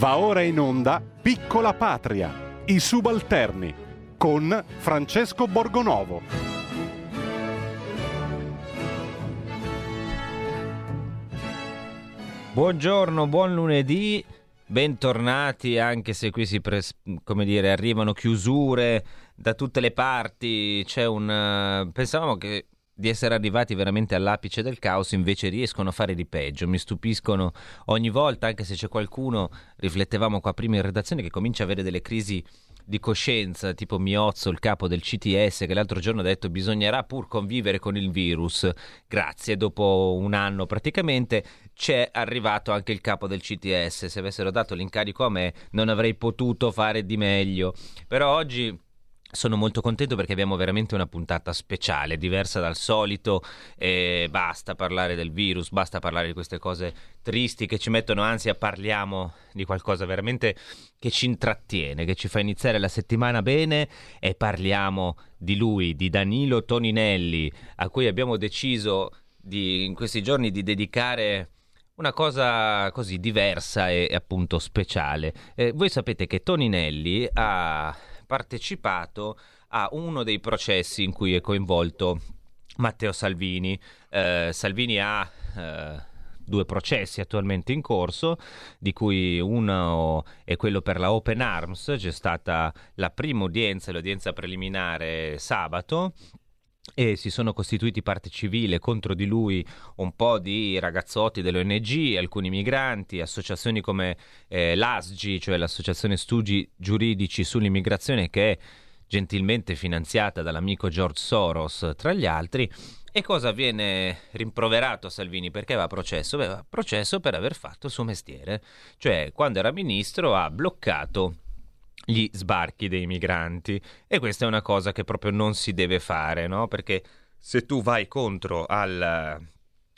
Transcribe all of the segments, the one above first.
Va ora in onda Piccola Patria, i subalterni, con Francesco Borgonovo. Buongiorno, buon lunedì, bentornati anche se qui si pres- come dire, arrivano chiusure da tutte le parti, c'è un... Uh, pensavamo che di essere arrivati veramente all'apice del caos, invece riescono a fare di peggio. Mi stupiscono ogni volta, anche se c'è qualcuno, riflettevamo qua prima in redazione, che comincia a avere delle crisi di coscienza, tipo Miozzo, il capo del CTS, che l'altro giorno ha detto bisognerà pur convivere con il virus. Grazie, dopo un anno praticamente c'è arrivato anche il capo del CTS. Se avessero dato l'incarico a me non avrei potuto fare di meglio. Però oggi sono molto contento perché abbiamo veramente una puntata speciale, diversa dal solito. E basta parlare del virus, basta parlare di queste cose tristi che ci mettono ansia. Parliamo di qualcosa veramente che ci intrattiene, che ci fa iniziare la settimana bene. E parliamo di lui, di Danilo Toninelli, a cui abbiamo deciso di, in questi giorni di dedicare una cosa così diversa e, appunto speciale. Eh, voi sapete che Toninelli ha partecipato a uno dei processi in cui è coinvolto Matteo Salvini. Eh, Salvini ha eh, due processi attualmente in corso, di cui uno è quello per la Open Arms, c'è stata la prima udienza, l'udienza preliminare sabato, e si sono costituiti parte civile contro di lui un po' di ragazzotti dell'ONG, alcuni migranti, associazioni come eh, l'ASGI, cioè l'Associazione Studi Giuridici sull'Immigrazione che è gentilmente finanziata dall'amico George Soros, tra gli altri. E cosa viene rimproverato a Salvini? Perché va a processo? Beh, va a processo per aver fatto il suo mestiere. Cioè, quando era ministro ha bloccato gli sbarchi dei migranti e questa è una cosa che proprio non si deve fare, no? Perché se tu vai contro al,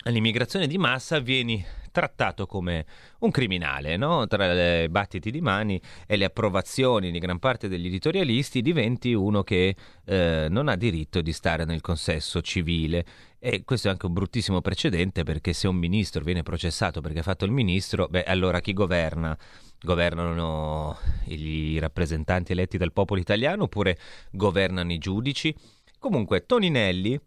all'immigrazione di massa vieni trattato come un criminale, no? tra i battiti di mani e le approvazioni di gran parte degli editorialisti diventi uno che eh, non ha diritto di stare nel consesso civile e questo è anche un bruttissimo precedente perché se un ministro viene processato perché ha fatto il ministro, beh allora chi governa? Governano i rappresentanti eletti dal popolo italiano oppure governano i giudici? Comunque, Toninelli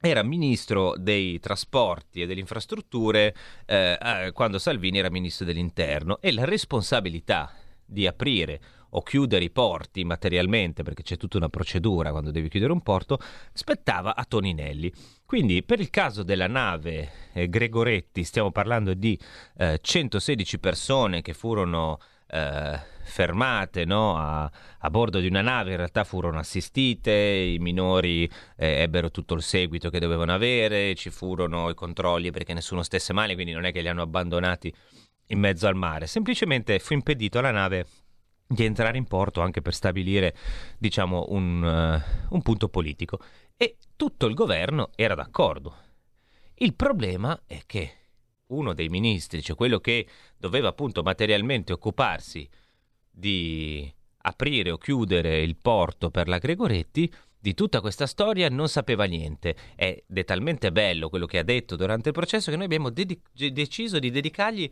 era ministro dei trasporti e delle infrastrutture eh, eh, quando Salvini era ministro dell'interno e la responsabilità di aprire o chiudere i porti materialmente, perché c'è tutta una procedura quando devi chiudere un porto, spettava a Toninelli. Quindi per il caso della nave eh, Gregoretti stiamo parlando di eh, 116 persone che furono eh, fermate no? a, a, bordo di una nave, in realtà furono assistite, i minori eh, ebbero tutto il seguito che dovevano avere, ci furono i controlli perché nessuno stesse male, quindi non è che li hanno abbandonati in mezzo al mare, semplicemente fu impedito alla nave di entrare in porto anche per stabilire diciamo un, uh, un punto politico e tutto il governo era d'accordo. Il problema è che uno dei ministri, cioè quello che doveva appunto materialmente occuparsi di aprire o chiudere il porto per la Gregoretti, di tutta questa storia non sapeva niente ed è talmente bello quello che ha detto durante il processo che noi abbiamo dedic- deciso di dedicargli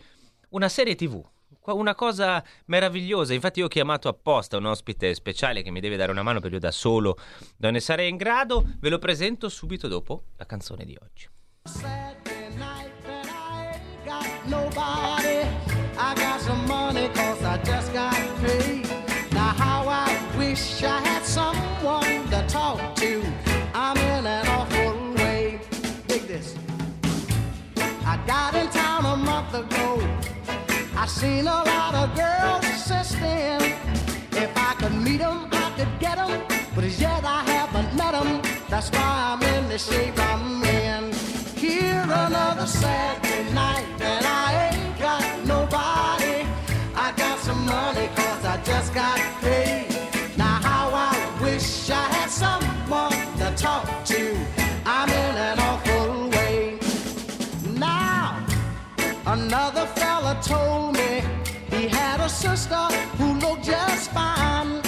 una serie tv una cosa meravigliosa. Infatti, io ho chiamato apposta un ospite speciale che mi deve dare una mano per io da solo non ne sarei in grado. Ve lo presento subito dopo la canzone di oggi. I got. I seen a lot of girls assisting. If I could meet them, I could get them. But as yet I haven't met them. That's why I'm in the shape I'm in. Here another Saturday night, and I ain't got nobody. I got some money, cause I just got paid. Sister who looked just fine.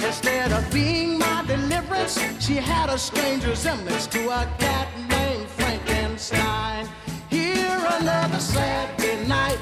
Instead of being my deliverance, she had a strange resemblance to a cat named Frankenstein. Here another Saturday night,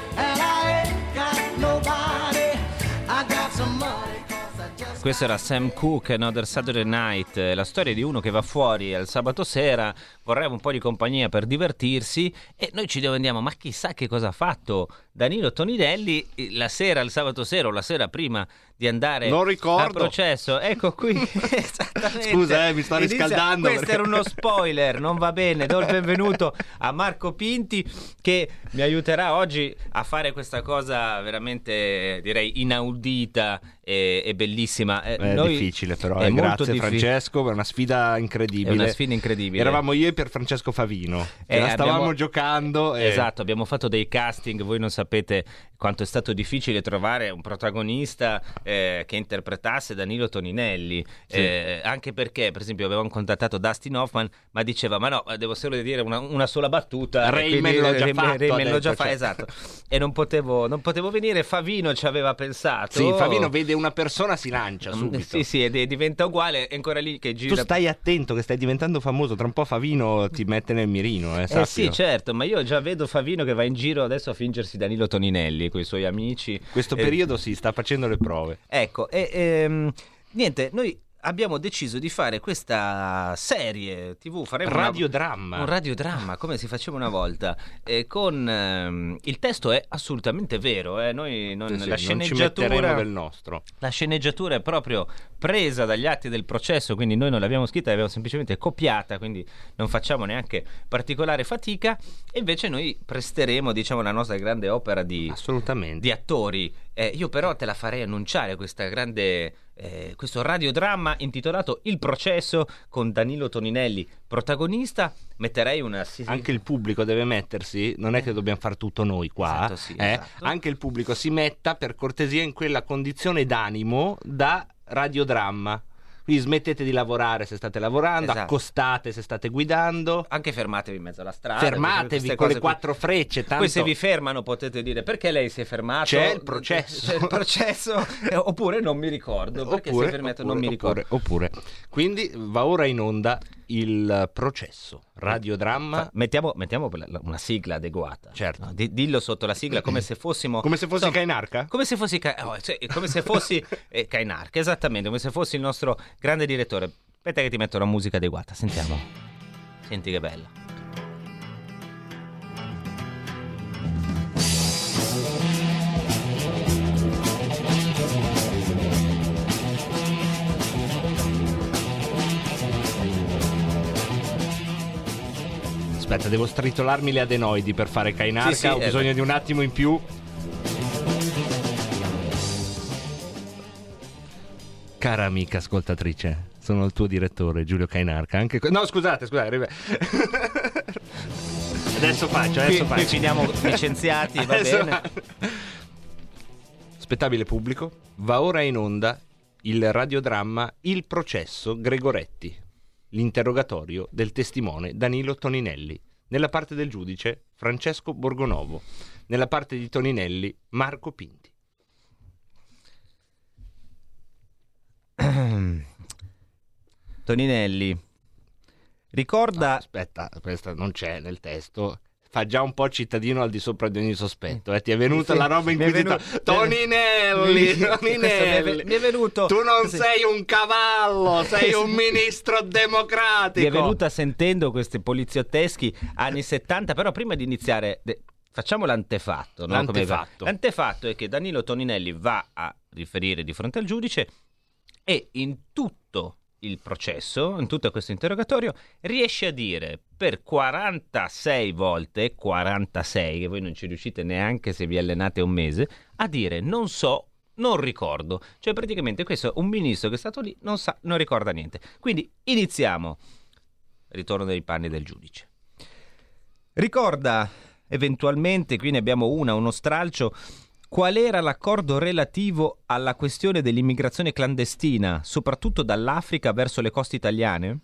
Questo era Sam Cooke, Another Saturday Night, la storia di uno che va fuori al sabato sera, vorrebbe un po' di compagnia per divertirsi e noi ci domandiamo ma chissà che cosa ha fatto Danilo Tonidelli la sera, il sabato sera o la sera prima di andare non ricordo. processo. Ecco qui, esattamente. Scusa, eh, mi sto riscaldando. Questo perché... era uno spoiler, non va bene. Do il benvenuto a Marco Pinti che mi aiuterà oggi a fare questa cosa veramente, direi, inaudita e, e bellissima. Eh, è Noi... difficile però, è eh, grazie diffi... Francesco, è una sfida incredibile. È una sfida incredibile. Eravamo io e per Francesco Favino, eh, la stavamo abbiamo... giocando. E... Esatto, abbiamo fatto dei casting, voi non sapete quanto è stato difficile trovare un protagonista eh, che interpretasse Danilo Toninelli, sì. eh, anche perché per esempio avevamo contattato Dustin Hoffman, ma diceva ma no, devo solo dire una, una sola battuta. Rayman l'ho già fatto. Rayman l'ho già cioè. esatto. e non potevo, non potevo, venire, Favino ci aveva pensato. Sì, Favino vede una persona, si lancia mm, subito. Sì, sì, e diventa uguale, è ancora lì che gira. Tu stai attento che stai diventando famoso, tra un po' Favino ti mette nel mirino, eh, eh sì, certo, ma io già vedo Favino che va in giro adesso a fingersi Danilo Toninelli con i suoi amici. Questo eh, periodo si sta facendo le prove. Ecco, e ehm, niente, noi abbiamo deciso di fare questa serie TV, faremo radiodramma. Una, un radiodramma come si faceva una volta. E con ehm, il testo è assolutamente vero, eh? Noi non, sì, la sì, sceneggiatura non del nostro. La sceneggiatura è proprio presa dagli atti del processo, quindi noi non l'abbiamo scritta, l'abbiamo semplicemente copiata, quindi non facciamo neanche particolare fatica e invece noi presteremo, diciamo, la nostra grande opera di, di attori. Eh, io però te la farei annunciare questa grande eh, questo radiodramma intitolato Il processo con Danilo Toninelli protagonista. Metterei una. Anche il pubblico deve mettersi, non è che dobbiamo fare tutto noi qua. Esatto, sì, eh? esatto. Anche il pubblico si metta per cortesia in quella condizione d'animo da radiodramma. Quindi smettete di lavorare se state lavorando, esatto. accostate se state guidando. Anche fermatevi in mezzo alla strada. Fermatevi con le quattro qui. frecce. Tanto... Poi se vi fermano potete dire perché lei si è fermato. C'è il processo. C'è il processo. oppure non mi ricordo. Perché oppure, si è fermato oppure, non mi ricordo. Oppure, oppure. Quindi va ora in onda il processo, radiodramma. Mettiamo, mettiamo una sigla adeguata. Certo. No, dillo sotto la sigla come se fossimo. Come se fossi so, Kainarca? Come se fossi, oh, cioè, come se fossi eh, Kainarca, esattamente, come se fossi il nostro grande direttore. Aspetta che ti metto la musica adeguata, sentiamo. Senti che bella. Aspetta, devo stritolarmi le adenoidi per fare Kainarca. Sì, sì, Ho eh, bisogno beh. di un attimo in più. Cara amica ascoltatrice, sono il tuo direttore Giulio Cainarca. Anche... No, scusate, scusate. Arriva... adesso faccio, adesso qui, faccio. Qui finiamo licenziati, va Adesso- bene. Spettabile pubblico, va ora in onda il radiodramma Il processo Gregoretti, l'interrogatorio del testimone Danilo Toninelli. Nella parte del giudice Francesco Borgonovo, nella parte di Toninelli Marco Pinti. Toninelli, ricorda... No, aspetta, questa non c'è nel testo. Fa già un po' cittadino al di sopra di ogni sospetto. Eh. Ti è venuta Sì, la roba mi è inquisita. venuto- Toninelli, Questo Toninelli. mi è ve- mi è venuto- Tu non sì. sei un cavallo, sei un ministro Mi democratico. è venuta sentendo questi poliziotteschi anni 70, però prima di iniziare... de- Facciamo l'antefatto. no? L'antefatto. L'antefatto è che Danilo Toninelli va a riferire di fronte al giudice e in tutto il processo, in tutto questo interrogatorio, riesce a dire per 46 volte, 46, che voi non ci riuscite neanche se vi allenate un mese, a dire non so, non ricordo. Cioè praticamente questo è un ministro che è stato lì, non sa, non ricorda niente. Quindi iniziamo. Ritorno nei panni del giudice. Ricorda eventualmente, qui ne abbiamo una, uno stralcio, qual era l'accordo relativo alla questione dell'immigrazione clandestina, soprattutto dall'Africa verso le coste italiane?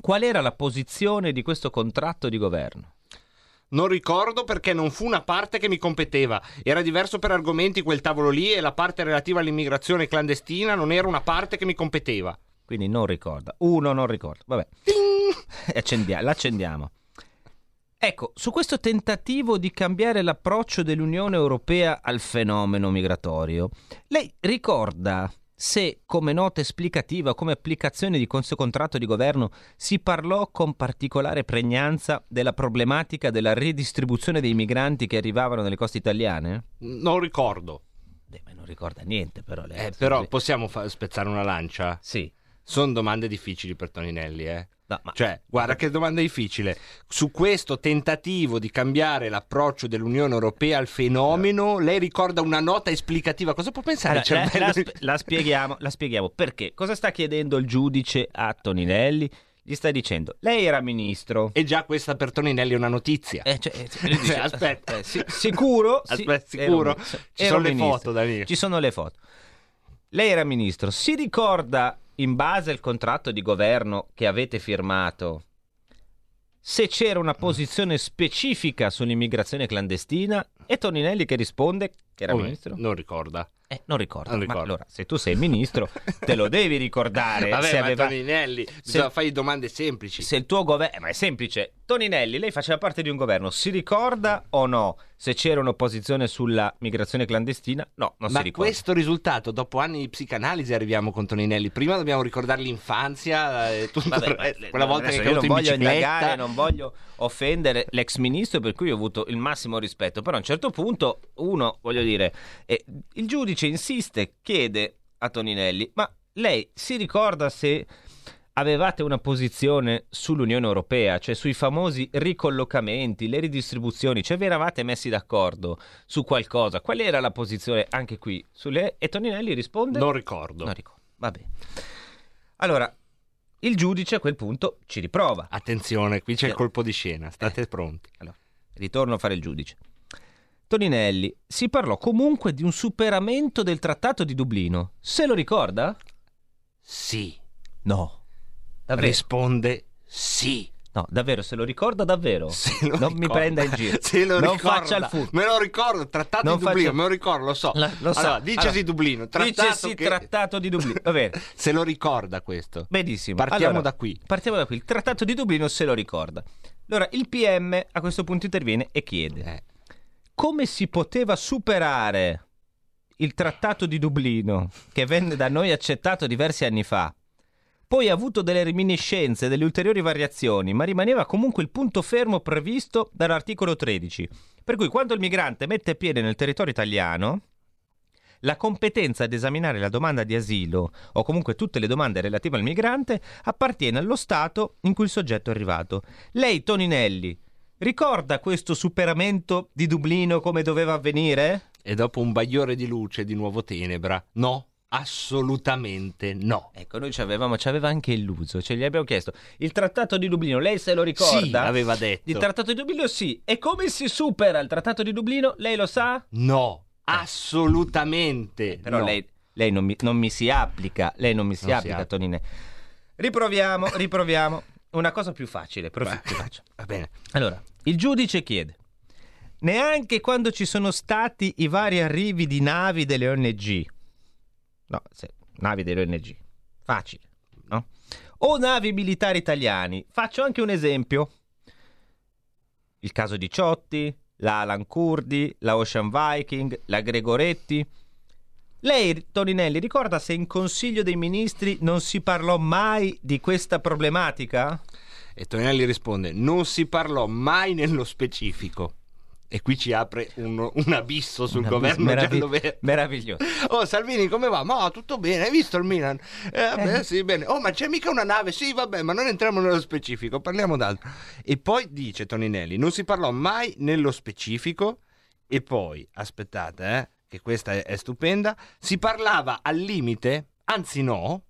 Qual era la posizione di questo contratto di governo? Non ricordo perché non fu una parte che mi competeva. Era diverso per argomenti quel tavolo lì e la parte relativa all'immigrazione clandestina non era una parte che mi competeva. Quindi non ricorda. Uno non ricorda. Vabbè. Accendia- l'accendiamo. Ecco, su questo tentativo di cambiare l'approccio dell'Unione Europea al fenomeno migratorio, lei ricorda se come nota esplicativa, come applicazione di questo contratto di governo si parlò con particolare pregnanza della problematica della redistribuzione dei migranti che arrivavano nelle coste italiane? Non ricordo. Beh, ma non ricorda niente però. Eh, però possiamo fa- spezzare una lancia? Sì. Sono domande difficili per Toninelli, eh. No, ma Cioè, guarda che domanda difficile. Su questo tentativo di cambiare l'approccio dell'Unione Europea al fenomeno, lei ricorda una nota esplicativa. Cosa può pensare Allora, il la, cervello la la spieghiamo, la spieghiamo perché. Cosa sta chiedendo il giudice a Toninelli? Gli sta dicendo: Lei era ministro. E già questa per Toninelli è una notizia. Eh, cioè, eh, dice, Aspetta. eh, si- sicuro? Aspetta, ero sicuro? ministro. Ci Ero sono le ministro. foto, Danilo. Ci sono le foto. Lei era ministro. Si ricorda, in base al contratto di governo che avete firmato, se c'era una posizione specifica sull'immigrazione clandestina? E Toninelli che risponde che era Come? ministro? Non ricorda. Eh, non ricordo. Non Ma ricordo. allora, se tu sei ministro, te lo devi ricordare. Vabbè, se, ma aveva- Toninelli, bisogna fare domande semplici. se il tuo governo... Ma è semplice. Toninelli, lei faceva parte di un governo. Si ricorda o no se c'era un'opposizione sulla migrazione clandestina? No, non Ma si ricorda. questo risultato, dopo anni di psicanalisi, arriviamo con Toninelli. Prima dobbiamo ricordare l'infanzia, e tutto Vabbè, ma- resto. quella volta che è caduto non in voglio bicicletta. indagare, non voglio offendere l'ex ministro per cui ho avuto il massimo rispetto, però a un certo punto uno, voglio dire, eh, il giudice insiste, chiede a Toninelli, ma lei si ricorda se avevate una posizione sull'Unione Europea, cioè sui famosi ricollocamenti, le ridistribuzioni, cioè vi eravate messi d'accordo su qualcosa? Qual era la posizione anche qui? Sulle... E Toninelli risponde... Non ricordo. Non ricordo. Va bene. Allora, il giudice a quel punto ci riprova. Attenzione, qui c'è il Eh. colpo di scena, state pronti. Allora, ritorno a fare il giudice. Toninelli, si parlò comunque di un superamento del trattato di Dublino. Se lo ricorda? Sì, No. Davvero? risponde sì. no, davvero, se lo ricorda davvero. Se lo non mi ricorda. prenda in giro. Se lo non ricorda. faccia il furbo. Me lo ricordo, trattato Non di Dublino, faccia- me lo ricordo, lo so. La- lo sa. Allora, dicesi Allora, Dublino, trattato Dicesi che- trattato di Dublino. Va bene. Se lo ricorda questo. Benissimo. Partiamo Allora, da qui. Partiamo da qui. Il trattato di Dublino se lo ricorda. Allora, il PM a questo punto interviene e chiede: Eh, come si poteva superare il trattato di Dublino, che venne da noi accettato diversi anni fa? Poi ha avuto delle reminiscenze, delle ulteriori variazioni, ma rimaneva comunque il punto fermo previsto dall'articolo 13. Per cui quando il migrante mette piede nel territorio italiano, la competenza ad esaminare la domanda di asilo o comunque tutte le domande relative al migrante appartiene allo Stato in cui il soggetto è arrivato. Lei, Toninelli, ricorda questo superamento di Dublino come doveva avvenire? E dopo un bagliore di luce, di nuovo tenebra. No, assolutamente no. Ecco, noi ci avevamo, ci aveva anche illuso, cioè gli abbiamo chiesto, il trattato di Dublino, lei se lo ricorda? Sì, aveva detto. Il trattato di Dublino sì, e come si supera il trattato di Dublino? Lei lo sa? No, assolutamente. Eh, Però no. lei, lei non, mi, non mi si applica, lei non mi si Non si applica, applica. Tonine. Riproviamo, riproviamo. Una cosa più facile, però Beh. Va bene. Allora, il giudice chiede, neanche quando ci sono stati i vari arrivi di navi delle ONG, no, se- navi delle ONG, facile, no? O navi militari italiani, faccio anche un esempio. Il caso di Ciotti, la Alan Kurdi, la Ocean Viking, la Gregoretti. Lei, Toninelli, ricorda se in Consiglio dei Ministri non si parlò mai di questa problematica? E Toninelli risponde: Non si parlò mai nello specifico. E qui ci apre un, un abisso sul Una governo meravigli- giallo-verde. Meraviglioso. Oh Salvini come va? Ma tutto bene, hai visto il Milan? Eh, vabbè, sì, bene. Oh ma c'è mica una nave? Sì, vabbè, ma non entriamo nello specifico, parliamo d'altro. E poi dice Toninelli, non si parlò mai nello specifico e poi, aspettate, eh, che questa è, è stupenda, si parlava al limite, anzi no,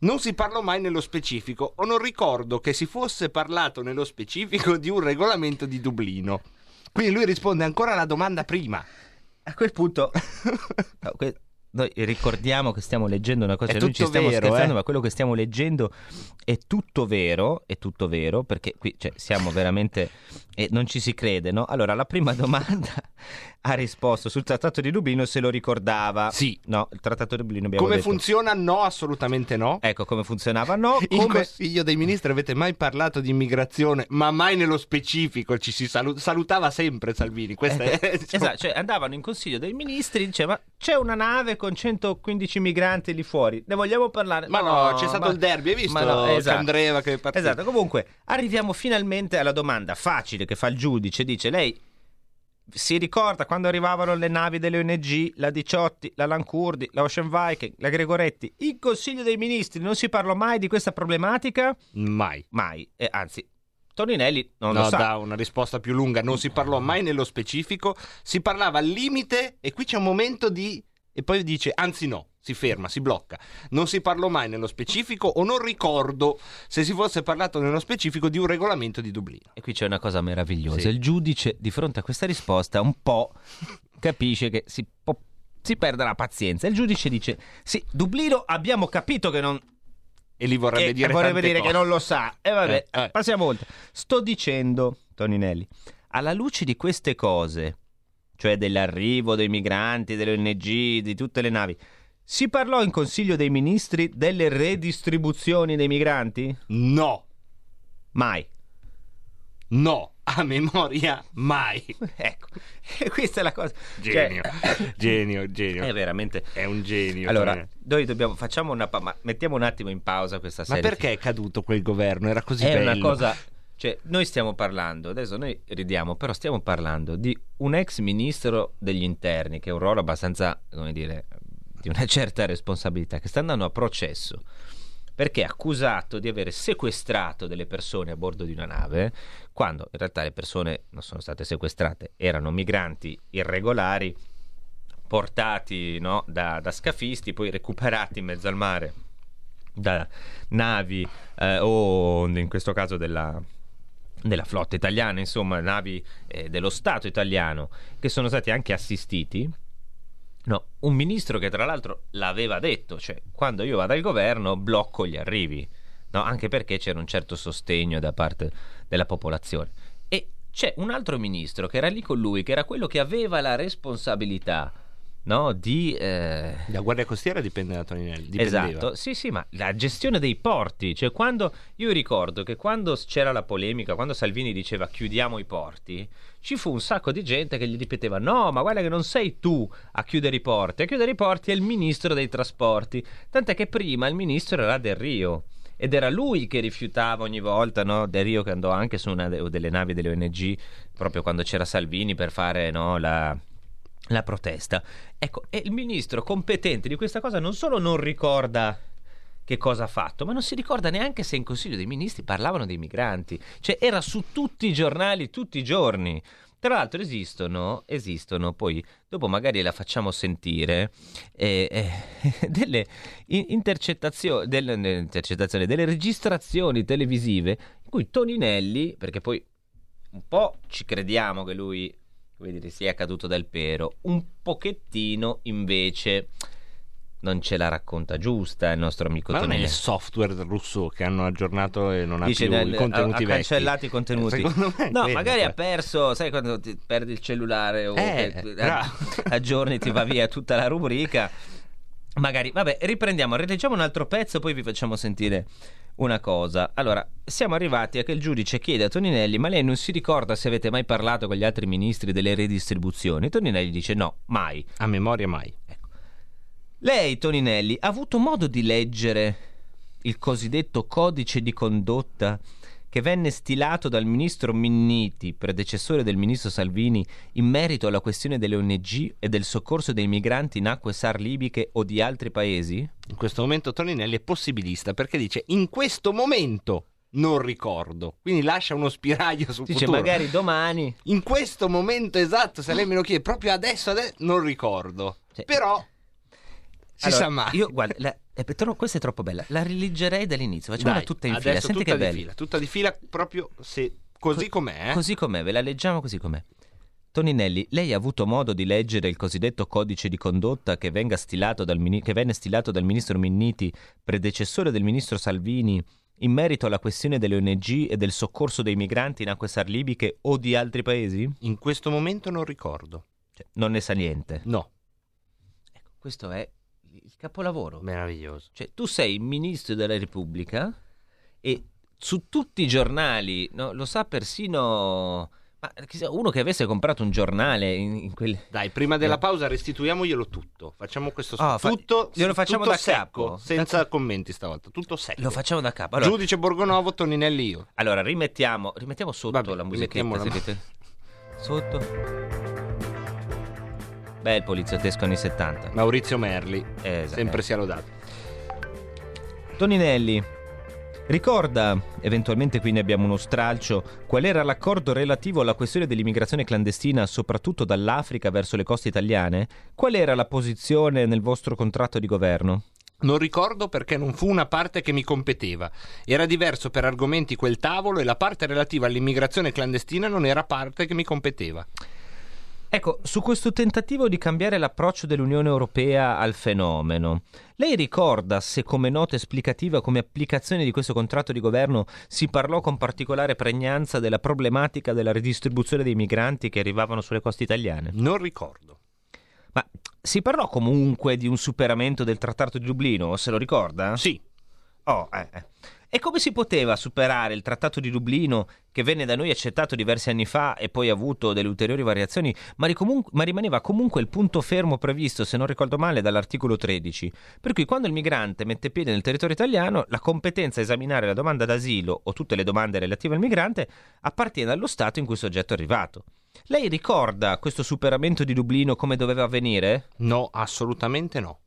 non si parlò mai nello specifico o non ricordo che si fosse parlato nello specifico di un regolamento di Dublino. Quindi lui risponde ancora alla domanda prima. A quel punto, no, que- noi ricordiamo che stiamo leggendo una cosa, È noi ci tutto stiamo vero, scherzando, eh. ma quello che stiamo leggendo è tutto vero, è tutto vero, perché qui cioè, siamo veramente, e non ci si crede, no? Allora, la prima domanda ha risposto sul trattato di Dublino se lo ricordava. Sì. No, il trattato di Dublino abbiamo Come detto. funziona? No, assolutamente no. Ecco come funzionava, no? In Come... Consiglio dei Ministri avete mai parlato di immigrazione, ma mai nello specifico ci si salu- salutava sempre Salvini. Questa Eh, è diciamo, Esatto, cioè andavano in consiglio dei ministri, diceva c'è una nave con 115 migranti lì fuori. Ne vogliamo parlare? Ma no, c'è stato ma- il derby, hai visto? ma no, esatto. Candreva che è partito. Esatto, comunque arriviamo finalmente alla domanda facile che fa il giudice. Dice lei si ricorda quando arrivavano le navi delle ONG, la Diciotti, la Lancurdi, la Ocean Viking, la Gregoretti. In Consiglio dei Ministri non si parlò mai di questa problematica? Mai. Mai. E anzi, Toninelli non no, lo sa. dà una risposta più lunga. Non si parlò mai nello specifico, si parlava al limite e qui c'è un momento di... E poi dice, anzi no, si ferma, si blocca. Non si parlò mai nello specifico o non ricordo se si fosse parlato nello specifico di un regolamento di Dublino. E qui c'è una cosa meravigliosa. Sì. Il giudice, di fronte a questa risposta, un po' capisce che si, può- si perde la pazienza. Il giudice dice: Sì, Dublino abbiamo capito che non. E lì vorrebbe che- dire, vorrebbe dire che non lo sa. E vabbè, Eh, eh. passiamo oltre. Sto dicendo, Toninelli, alla luce di queste cose, cioè dell'arrivo dei migranti, delle ONG, di tutte le navi, si parlò in Consiglio dei Ministri delle redistribuzioni dei migranti? No, Mai. no, a memoria mai. Ecco, questa è la cosa. Genio, Cioè, genio, genio. è veramente. È un genio. Allora, Tonino. noi dobbiamo. Facciamo una. pa- ma mettiamo un attimo in pausa questa Ma serie. perché è caduto quel governo? Era così È bello. una cosa. Cioè, noi stiamo parlando, adesso noi ridiamo, però stiamo parlando di un ex ministro degli interni, che è un ruolo abbastanza, come dire, di una certa responsabilità, che sta andando a processo perché è accusato di avere sequestrato delle persone a bordo di una nave, quando in realtà le persone non sono state sequestrate, erano migranti irregolari portati no, da, da scafisti, poi recuperati in mezzo al mare da navi eh, o in questo caso della, della flotta italiana, insomma, navi eh, dello Stato italiano, che sono stati anche assistiti. No, un ministro che tra l'altro l'aveva detto, cioè quando io vado al governo blocco gli arrivi, no? anche perché c'era un certo sostegno da parte della popolazione. E c'è un altro ministro che era lì con lui, che era quello che aveva la responsabilità no? di... eh, La Guardia Costiera dipende da Toninelli. dipendeva. Esatto, sì, sì, ma la gestione dei porti, cioè quando io ricordo che quando c'era la polemica, quando Salvini diceva chiudiamo i porti, ci fu un sacco di gente che gli ripeteva no, ma guarda che non sei tu a chiudere i porti, a chiudere i porti è il ministro dei trasporti, tant'è che prima il ministro era Del Rio. Ed era lui che rifiutava ogni volta, no? Del Rio che andò anche su una de- delle navi delle ONG, proprio quando c'era Salvini per fare no, la, la protesta. Ecco, e il ministro competente di questa cosa non solo non ricorda che cosa ha fatto, ma non si ricorda neanche se in Consiglio dei Ministri parlavano dei migranti. Cioè era su tutti i giornali, tutti i giorni. Tra l'altro esistono, esistono, poi dopo magari la facciamo sentire, eh, eh, delle in- intercettazioni, delle, delle intercettazioni, delle registrazioni televisive in cui Toninelli, perché poi un po' ci crediamo che lui dire, sia caduto dal pero, un pochettino invece non ce la racconta giusta il nostro amico Ma non è Tonelli. il software Rousseau che hanno aggiornato e non ha Dice più nel- i contenuti ha, ha cancellato i contenuti. Secondo me è no, magari cioè. ha perso, sai quando ti perdi il cellulare o Eh, bravo. aggiorni ti va via tutta la rubrica. Magari, vabbè, riprendiamo, rileggiamo un altro pezzo, poi vi facciamo sentire una cosa. Allora, siamo arrivati a che il giudice chiede a Toninelli: Ma lei non si ricorda se avete mai parlato con gli altri ministri delle redistribuzioni? Toninelli dice: No, mai. A memoria mai. Lei, Toninelli, ha avuto modo di leggere il cosiddetto codice di condotta che venne stilato dal ministro Minniti, predecessore del ministro Salvini, in merito alla questione delle ONG e del soccorso dei migranti in acque SAR libiche o di altri paesi? In questo momento Toninelli è possibilista perché dice in questo momento non ricordo. Quindi lascia uno spiraglio sul Dice futuro. magari domani. In questo momento esatto, se lei me lo chiede proprio adesso, adesso non ricordo. Cioè- Però si Allora, sa mai. Io, guarda, la- è tro- questa è troppo bella. La rileggerei dall'inizio. Facciamola Dai, tutta in fila. Senti tutta che di bello. fila, tutta di fila proprio se così Co- com'è. eh. Così com'è, ve la leggiamo così com'è. Toninelli, lei ha avuto modo di leggere il cosiddetto codice di condotta che, venga stilato dal che venne stilato dal ministro Minniti, predecessore del ministro Salvini, in merito alla questione delle ONG e del soccorso dei migranti in acque SAR libiche o di altri paesi? In questo momento non ricordo. Cioè, non ne sa niente. No, Ecco, questo è il capolavoro. meraviglioso. Cioè, tu sei ministro della Repubblica e su tutti i giornali, no, lo sa persino Ma uno che avesse comprato un giornale in, in quel... Dai, prima della pausa restituiamoglielo tutto. Facciamo questo Ah, fa- tutto, glielo facciamo tutto da secco, capo. senza commenti stavolta, tutto secco. Lo facciamo da capo. Allora, Giudice Borgonovo, Toninelli io. allora, rimettiamo, rimettiamo sotto Vabbè, la musichetta. la- sentite? Sotto. Beh, il poliziottesco anni 70. Maurizio Merli, Eh, esatto. sempre sia lodato. Toninelli, ricorda, eventualmente qui ne abbiamo uno stralcio, qual era l'accordo relativo alla questione dell'immigrazione clandestina, soprattutto dall'Africa verso le coste italiane? Qual era la posizione nel vostro contratto di governo? Non ricordo perché non fu una parte che mi competeva. Era diverso per argomenti quel tavolo e la parte relativa all'immigrazione clandestina non era parte che mi competeva. Ecco, su questo tentativo di cambiare l'approccio dell'Unione Europea al fenomeno, lei ricorda se come nota esplicativa, come applicazione di questo contratto di governo si parlò con particolare pregnanza della problematica della ridistribuzione dei migranti che arrivavano sulle coste italiane? Non ricordo. Ma si parlò comunque di un superamento del Trattato di Dublino, se lo ricorda? Sì, Oh, eh, eh. E come si poteva superare il Trattato di Dublino, che venne da noi accettato diversi anni fa e poi ha avuto delle ulteriori variazioni, ma, ricomun- ma rimaneva comunque il punto fermo previsto, se non ricordo male, dall'articolo 13? Per cui quando il migrante mette piede nel territorio italiano, la competenza a esaminare la domanda d'asilo o tutte le domande relative al migrante appartiene allo Stato in cui il soggetto è arrivato. Lei ricorda questo superamento di Dublino come doveva avvenire? no, assolutamente no.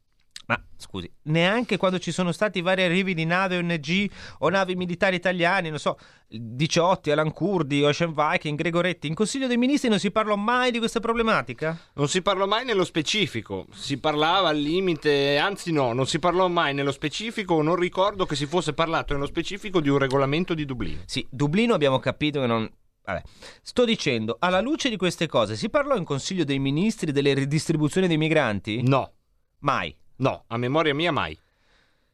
Ma scusi, neanche quando ci sono stati vari arrivi di navi ONG o navi militari italiani, non so, Diciotti, Alan Kurdi, Ocean Viking, Gregoretti, in Consiglio dei Ministri non si parlò mai di questa problematica? Non si parlò mai nello specifico, si parlava al limite, anzi no, non si parlò mai nello specifico, non ricordo che si fosse parlato nello specifico di un regolamento di Dublino. Sì, Dublino abbiamo capito che non... Vabbè, sto dicendo, alla luce di queste cose, si parlò in Consiglio dei Ministri delle ridistribuzioni dei migranti? No, Mai. No, a memoria mia mai.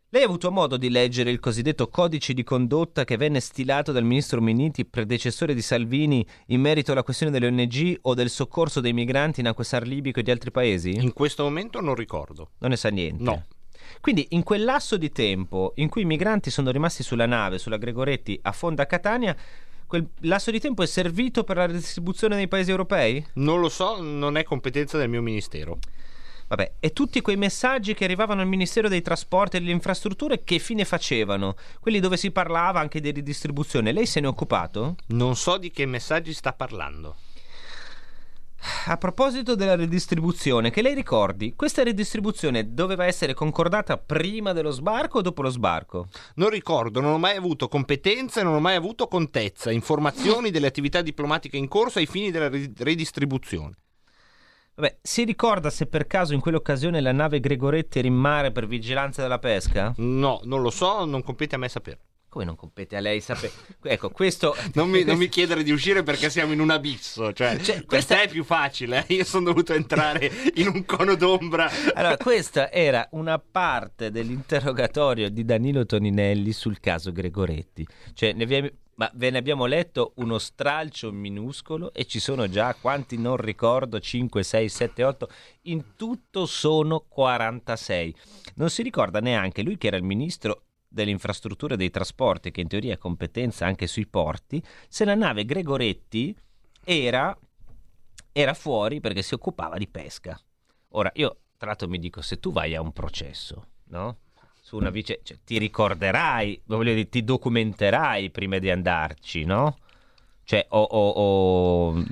Lei ha avuto modo di leggere il cosiddetto codice di condotta che venne stilato dal ministro Minniti, predecessore di Salvini, in merito alla questione delle ONG o del soccorso dei migranti in acque Sar libico e di altri paesi? In questo momento non ricordo. Non ne sa niente. No. Quindi in quel lasso di tempo in cui i migranti sono rimasti sulla nave, sulla Gregoretti, a Fonda Catania, quel lasso di tempo è servito per la redistribuzione nei paesi europei? Non lo so, non è competenza del mio ministero. Vabbè, e tutti quei messaggi che arrivavano al Ministero dei Trasporti e delle Infrastrutture che fine facevano? Quelli dove si parlava anche di ridistribuzione. Lei se ne è occupato? Non so di che messaggi sta parlando. A proposito della ridistribuzione, che lei ricordi, questa ridistribuzione doveva essere concordata prima dello sbarco o dopo lo sbarco? Non ricordo, non ho mai avuto competenza e non ho mai avuto contezza, informazioni delle attività diplomatiche in corso ai fini della ri- redistribuzione. Vabbè, si ricorda se per caso in quell'occasione la nave Gregoretti era in mare per vigilanza della pesca? No, non lo so, non compete a me sapere. Come non compete a lei sapere? ecco, questo... Non mi, non mi chiedere di uscire perché siamo in un abisso, cioè, Cioè, questa- è più facile, eh? io sono dovuto entrare in un cono d'ombra. Allora, questa era una parte dell'interrogatorio di Danilo Toninelli sul caso Gregoretti. Cioè, ne abbiamo- ma ve ne abbiamo letto uno stralcio minuscolo e ci sono già, quanti non ricordo, 5, 6, 7, 8, in tutto sono 46. Non si ricorda neanche lui che era il ministro delle infrastrutture e dei trasporti, che in teoria ha competenza anche sui porti, se la nave Gregoretti era, era fuori perché si occupava di pesca. Ora, io tra l'altro mi dico, se tu vai a un processo, no? Su una vicenda, cioè, ti ricorderai, voglio dire, ti documenterai prima di andarci, no? Cioè, o... o- o-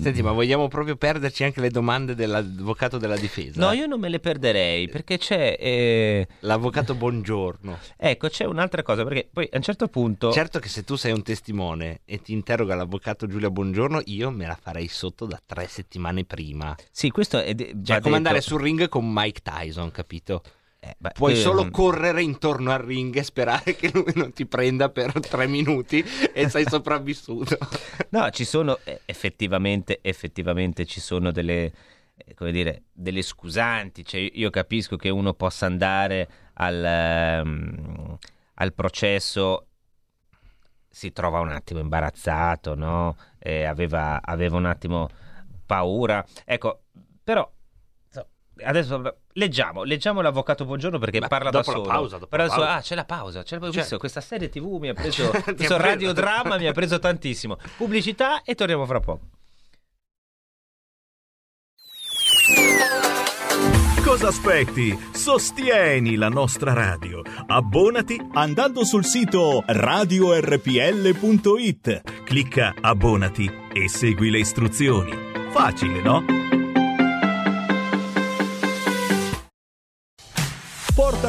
Senti, ma vogliamo proprio perderci anche le domande dell'avvocato della difesa? No, io non me le perderei, perché c'è... eh, L'avvocato Buongiorno. Ecco, c'è un'altra cosa, perché poi a un certo punto... Certo che se tu sei un testimone e ti interroga l'avvocato Giulia Buongiorno, io me la farei sotto da tre settimane prima. Sì, questo è de- Cioè, come andare detto- sul ring con Mike Tyson, capito? Eh, beh, Puoi eh, solo correre intorno al ring e sperare che lui non ti prenda per tre minuti e sei sopravvissuto. No, ci sono eh, effettivamente, effettivamente ci sono delle, eh, come dire, delle scusanti. Cioè, io capisco che uno possa andare al, ehm, al processo, si trova un attimo imbarazzato, no? Eh, aveva, aveva un attimo paura. Ecco, però adesso leggiamo, leggiamo l'avvocato Buongiorno perché Ma parla da solo. pausa, dopo Però la adesso- pausa. ah, c'è la pausa. C'è la pausa. Cioè- Visto, questa serie TV mi ha preso. Ha questo radiodramma mi ha preso tantissimo. Pubblicità e torniamo fra poco. Cosa aspetti? Sostieni la nostra radio. Abbonati andando sul sito radiorpl.it. Clicca abbonati e segui le istruzioni. Facile, no?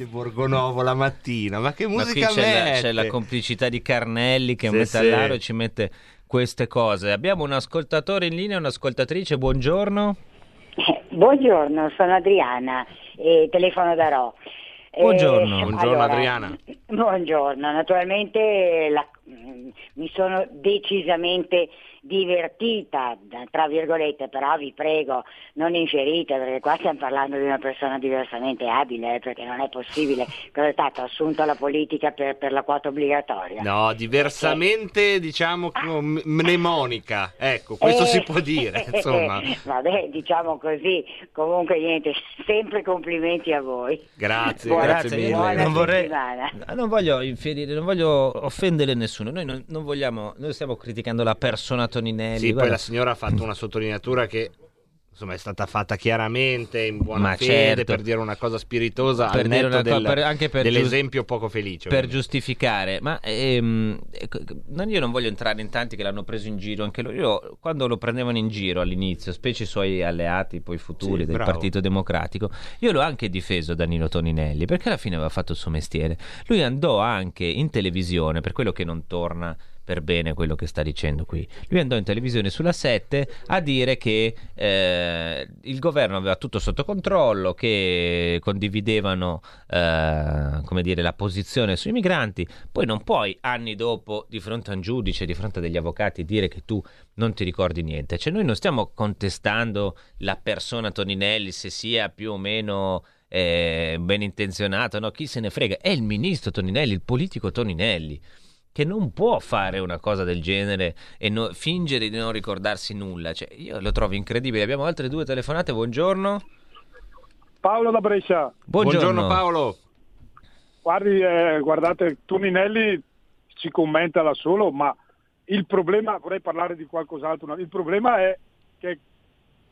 Mette Borgonovo la mattina, ma che Ma musica qui c'è la, c'è la complicità di Carnelli che è un Sì, metallaro sì. e ci mette queste cose. Abbiamo un ascoltatore in linea, un'ascoltatrice. Buongiorno. Eh, Buongiorno, sono Adriana e telefono da Ro. Eh, Buongiorno. Buongiorno, Adriana. Buongiorno, naturalmente la- mm, mi sono decisamente divertita, tra virgolette, però vi prego non infierite perché qua stiamo parlando di una persona diversamente abile, eh, perché non è possibile. Cosa è stato assunto alla politica per, per la quota obbligatoria? No, diversamente diciamo m- mnemonica. Ecco, questo Eh, si può dire, insomma. Vabbè, diciamo così, comunque niente, sempre complimenti a voi. Grazie, Buona- grazie, mille. buona non vorrei, settimana. non voglio infierire, non voglio offendere nessuno. Noi non, non vogliamo, noi stiamo criticando la persona Toninelli. Sì, poi guarda. la signora ha fatto una sottolineatura che insomma è stata fatta chiaramente in buona Ma fede certo. per dire una cosa spiritosa Per al netto del- per- anche per dell'esempio poco felice. per ovviamente. giustificare, ma ehm, non- io non voglio entrare in tanti che l'hanno preso in giro anche loro. Io, quando lo prendevano in giro all'inizio, specie i suoi alleati, poi futuri Sì, del bravo. Partito Democratico, io l'ho anche difeso Danilo Toninelli perché alla fine aveva fatto il suo mestiere. Lui andò anche in televisione, per quello che non torna per bene quello che sta dicendo qui. Lui andò in televisione sulla 7 a dire che eh, il governo aveva tutto sotto controllo, che condividevano eh, come dire, la posizione sui migranti. Poi non puoi anni dopo, di fronte a un giudice, di fronte a degli avvocati, dire che tu non ti ricordi niente. Cioè noi non stiamo contestando la persona Toninelli, se sia più o meno eh, ben intenzionato, no? chi se ne frega. È il ministro Toninelli, il politico Toninelli che non può fare una cosa del genere e no- fingere di non ricordarsi nulla. Cioè, io lo trovo incredibile. Abbiamo altre due telefonate. Buongiorno. Paolo da Brescia, Buongiorno Paolo. guardi, eh, guardate, Toninelli ci commenta da solo, ma il problema, vorrei parlare di qualcos'altro, il problema è che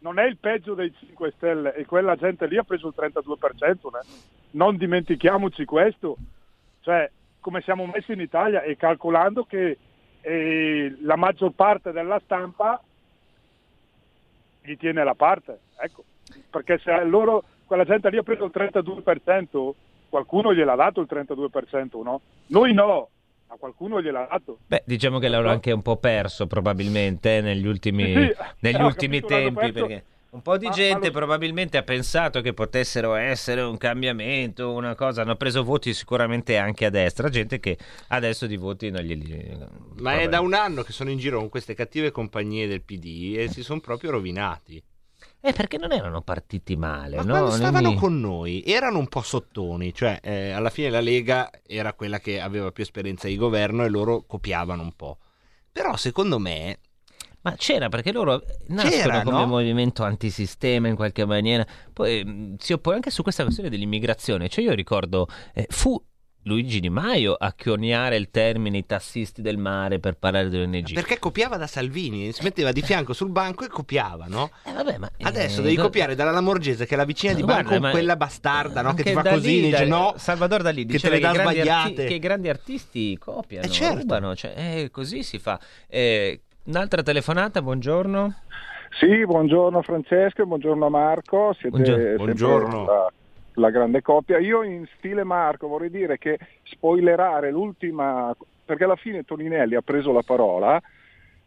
non è il peggio dei 5 Stelle e quella gente lì ha preso il 32%, né? non dimentichiamoci questo, cioè come siamo messi in Italia e calcolando che eh, la maggior parte della stampa gli tiene la parte, ecco, perché se loro, quella gente lì ha preso il 32%, qualcuno gliel'ha dato il 32%, no? Noi no, ma qualcuno gliel'ha dato. Beh, diciamo che l'avrò anche un po' perso probabilmente negli ultimi, Sì, sì, negli ultimi l'hanno tempi. Perché... Un po' di Ma- gente ma lo- probabilmente ha pensato che potessero essere un cambiamento, una cosa, hanno preso voti sicuramente anche a destra, gente che adesso di voti non glieli... Ma è da un anno che sono in giro con queste cattive compagnie del PD e si sono proprio rovinati. Eh, perché non erano partiti male, Ma no? quando stavano Quindi- con noi erano un po' sottoni, cioè eh, alla fine la Lega era quella che aveva più esperienza di governo e loro copiavano un po'. Però secondo me Ma c'era perché loro nascono come no? movimento antisistema in qualche maniera, poi mh, si oppone anche su questa questione dell'immigrazione. Cioè io ricordo, eh, fu Luigi Di Maio a coniare il termine i tassisti del mare per parlare dell'ONG. perché copiava da Salvini, si metteva di fianco sul banco e copiava, no? Eh, vabbè, ma, Adesso eh, devi copiare dalla Lamorgese che è la vicina di Guarda, banco ma- quella bastarda, no? Che ti fa così, lì, dice no. Salvador Dalì che te le dà grandi arti- sbagliate. che i grandi artisti copiano, Eh, certo. rubano, cioè, eh, così si fa. Eh, un'altra telefonata, buongiorno. Sì, buongiorno Francesco e buongiorno Marco, siete Buongiorno. La, la grande coppia. Io in stile Marco vorrei dire che spoilerare l'ultima, perché alla fine Toninelli ha preso la parola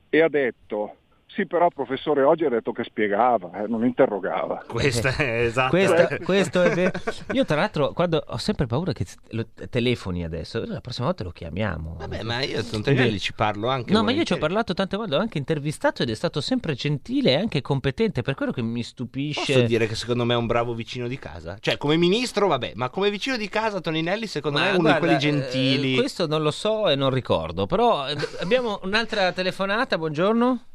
e ha detto, sì però professore oggi ha detto che spiegava, eh, non interrogava. Questa è esatta. Questo, questo è vero. Io tra l'altro quando ho sempre paura che lo telefoni adesso, la prossima volta lo chiamiamo. Vabbè, ma io con Toninelli ci parlo anche No, ma io ci ho parlato tante volte, l'ho anche intervistato ed è stato sempre gentile e anche competente, per quello che mi stupisce. Posso dire che secondo me è un bravo vicino di casa? Cioè, come ministro, vabbè, ma come vicino di casa Toninelli secondo Ma me è uno guarda, di quelli gentili. eh, questo non lo so e non ricordo, però eh, abbiamo un'altra telefonata, buongiorno.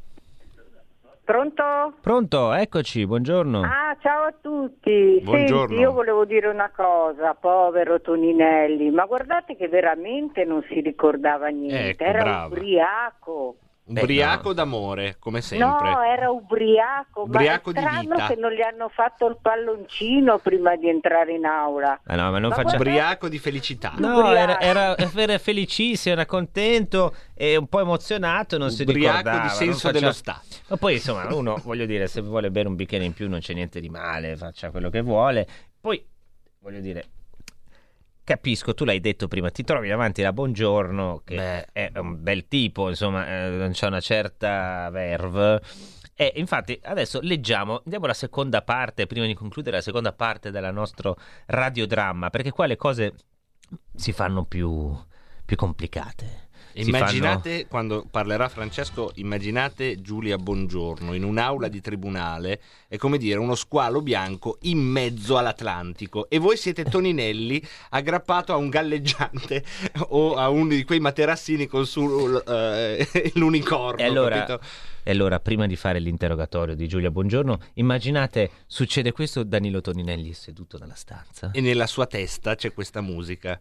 Pronto? Pronto, eccoci, buongiorno. Ah, ciao a tutti. Buongiorno. Senti, io volevo dire una cosa, povero Toninelli, ma guardate che veramente non si ricordava niente, Ecco, era brava. ubriaco. Ubriaco d'amore, come sempre. No, era ubriaco, Ubriaco ma di è strano vita. che non gli hanno fatto il palloncino prima di entrare in aula. Ah, no, ma non Ma facciamo... guarda- Ubriaco di felicità. No, Ubriaco. era, era, era felicissimo, era contento e un po' emozionato, non si Ubriaco ricordava. di non senso faccia- dello Stato. Ma poi insomma, uno, voglio dire, se vuole bere un bicchiere in più non c'è niente di male, faccia quello che vuole. Poi, voglio dire, capisco, tu l'hai detto prima, ti trovi davanti la Buongiorno, che Beh. è un bel tipo, insomma, eh, c'ha una certa verve. E infatti adesso leggiamo, andiamo alla seconda parte, prima di concludere la seconda parte del nostro radiodramma, perché qua le cose si fanno più, più complicate. Immaginate quando parlerà Francesco, immaginate Giulia Bongiorno in un'aula di tribunale, è come dire uno squalo bianco in mezzo all'Atlantico e voi siete Toninelli aggrappato a un galleggiante o a uno di quei materassini con su eh, l'unicorno. E allora, e allora, prima di fare l'interrogatorio di Giulia Buongiorno, immaginate, succede questo, Danilo Toninelli è seduto nella stanza. E nella sua testa c'è questa musica.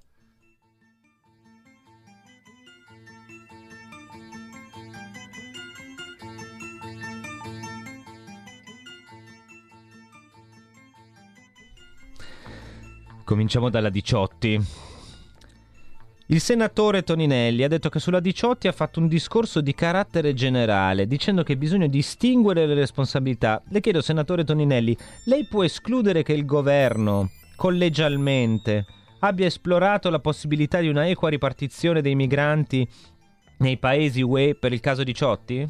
Cominciamo dalla Diciotti. Il senatore Toninelli ha detto che sulla Diciotti ha fatto un discorso di carattere generale, dicendo che bisogna distinguere le responsabilità. Le chiedo, senatore Toninelli, lei può escludere che il governo, collegialmente, abbia esplorato la possibilità di una equa ripartizione dei migranti nei paesi UE per il caso Diciotti?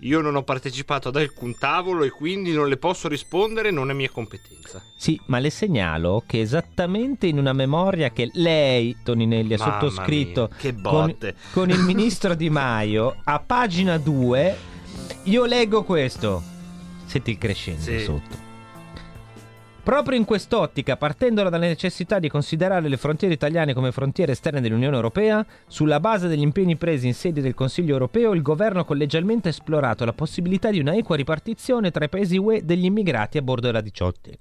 Io non ho partecipato ad alcun tavolo e quindi non le posso rispondere, non è mia competenza. Sì, ma le segnalo che esattamente in una memoria che lei, Toninelli, ha Mamma sottoscritto mia, con, con il ministro Di Maio, a pagina 2, io leggo questo. Senti il crescendo Sì. sotto. Proprio in quest'ottica, partendo dalla necessità di considerare le frontiere italiane come frontiere esterne dell'Unione Europea, sulla base degli impegni presi in sede del Consiglio Europeo, il governo ha collegialmente esplorato la possibilità di una equa ripartizione tra i paesi UE degli immigrati a bordo della Diciotti.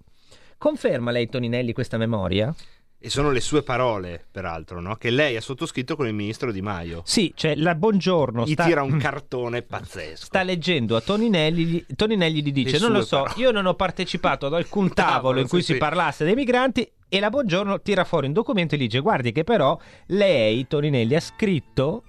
Conferma lei, Toninelli, questa memoria? E sono le sue parole, peraltro, no? che lei ha sottoscritto con il ministro Di Maio. Sì, cioè la Buongiorno Gli sta, tira un cartone pazzesco. sta leggendo a Toninelli, gli- Toninelli gli dice: Le Non lo so, parole." io non ho partecipato ad alcun Tavolo, tavolo in cui sì, si sì. parlasse dei migranti. E la Buongiorno tira fuori un documento e gli dice: Guardi, che però lei, Toninelli, ha scritto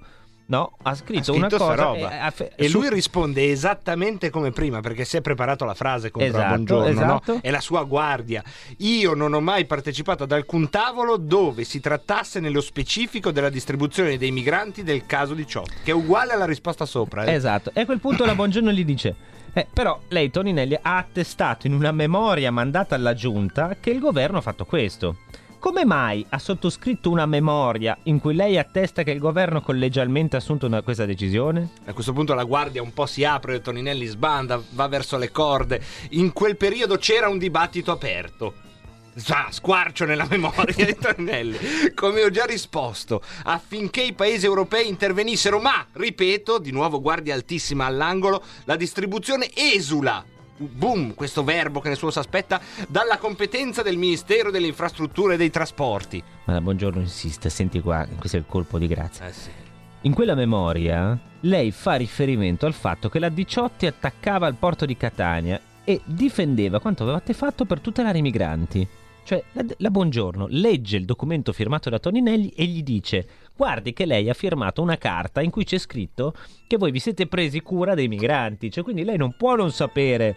No, ha Ha scritto, scritto una cosa roba. e, fe- E su- lui risponde esattamente come prima perché si è preparato la frase la Esatto, buongiorno, esatto. no? È la sua guardia. Io non ho mai partecipato ad alcun tavolo dove si trattasse nello specifico della distribuzione dei migranti del caso di ciò, che è uguale alla risposta sopra. eh. Esatto, e a quel punto la Buongiorno gli dice: eh, Però lei, Toninelli, ha attestato in una memoria mandata alla giunta che il governo ha fatto questo. Come mai ha sottoscritto una memoria in cui lei attesta che il governo collegialmente ha assunto una- questa decisione? A questo punto la guardia un po' si apre, Toninelli sbanda, va verso le corde. In quel periodo c'era un dibattito aperto. Sa, squarcio nella memoria di Toninelli. Come ho già risposto, affinché i paesi europei intervenissero, ma, ripeto, di nuovo guardia altissima all'angolo, la distribuzione esula. Boom, questo verbo che nessuno si aspetta, dalla competenza del Ministero delle Infrastrutture e dei Trasporti. Ma la Buongiorno insiste, senti qua, questo è il colpo di grazia. Eh sì. In quella memoria lei fa riferimento al fatto che la Diciotti attaccava al porto di Catania e difendeva quanto avevate fatto per tutelare i migranti. Cioè, la, la Buongiorno legge il documento firmato da Toninelli e gli dice: Guardi, che lei ha firmato una carta in cui c'è scritto che voi vi siete presi cura dei migranti. Cioè, quindi lei non può non sapere,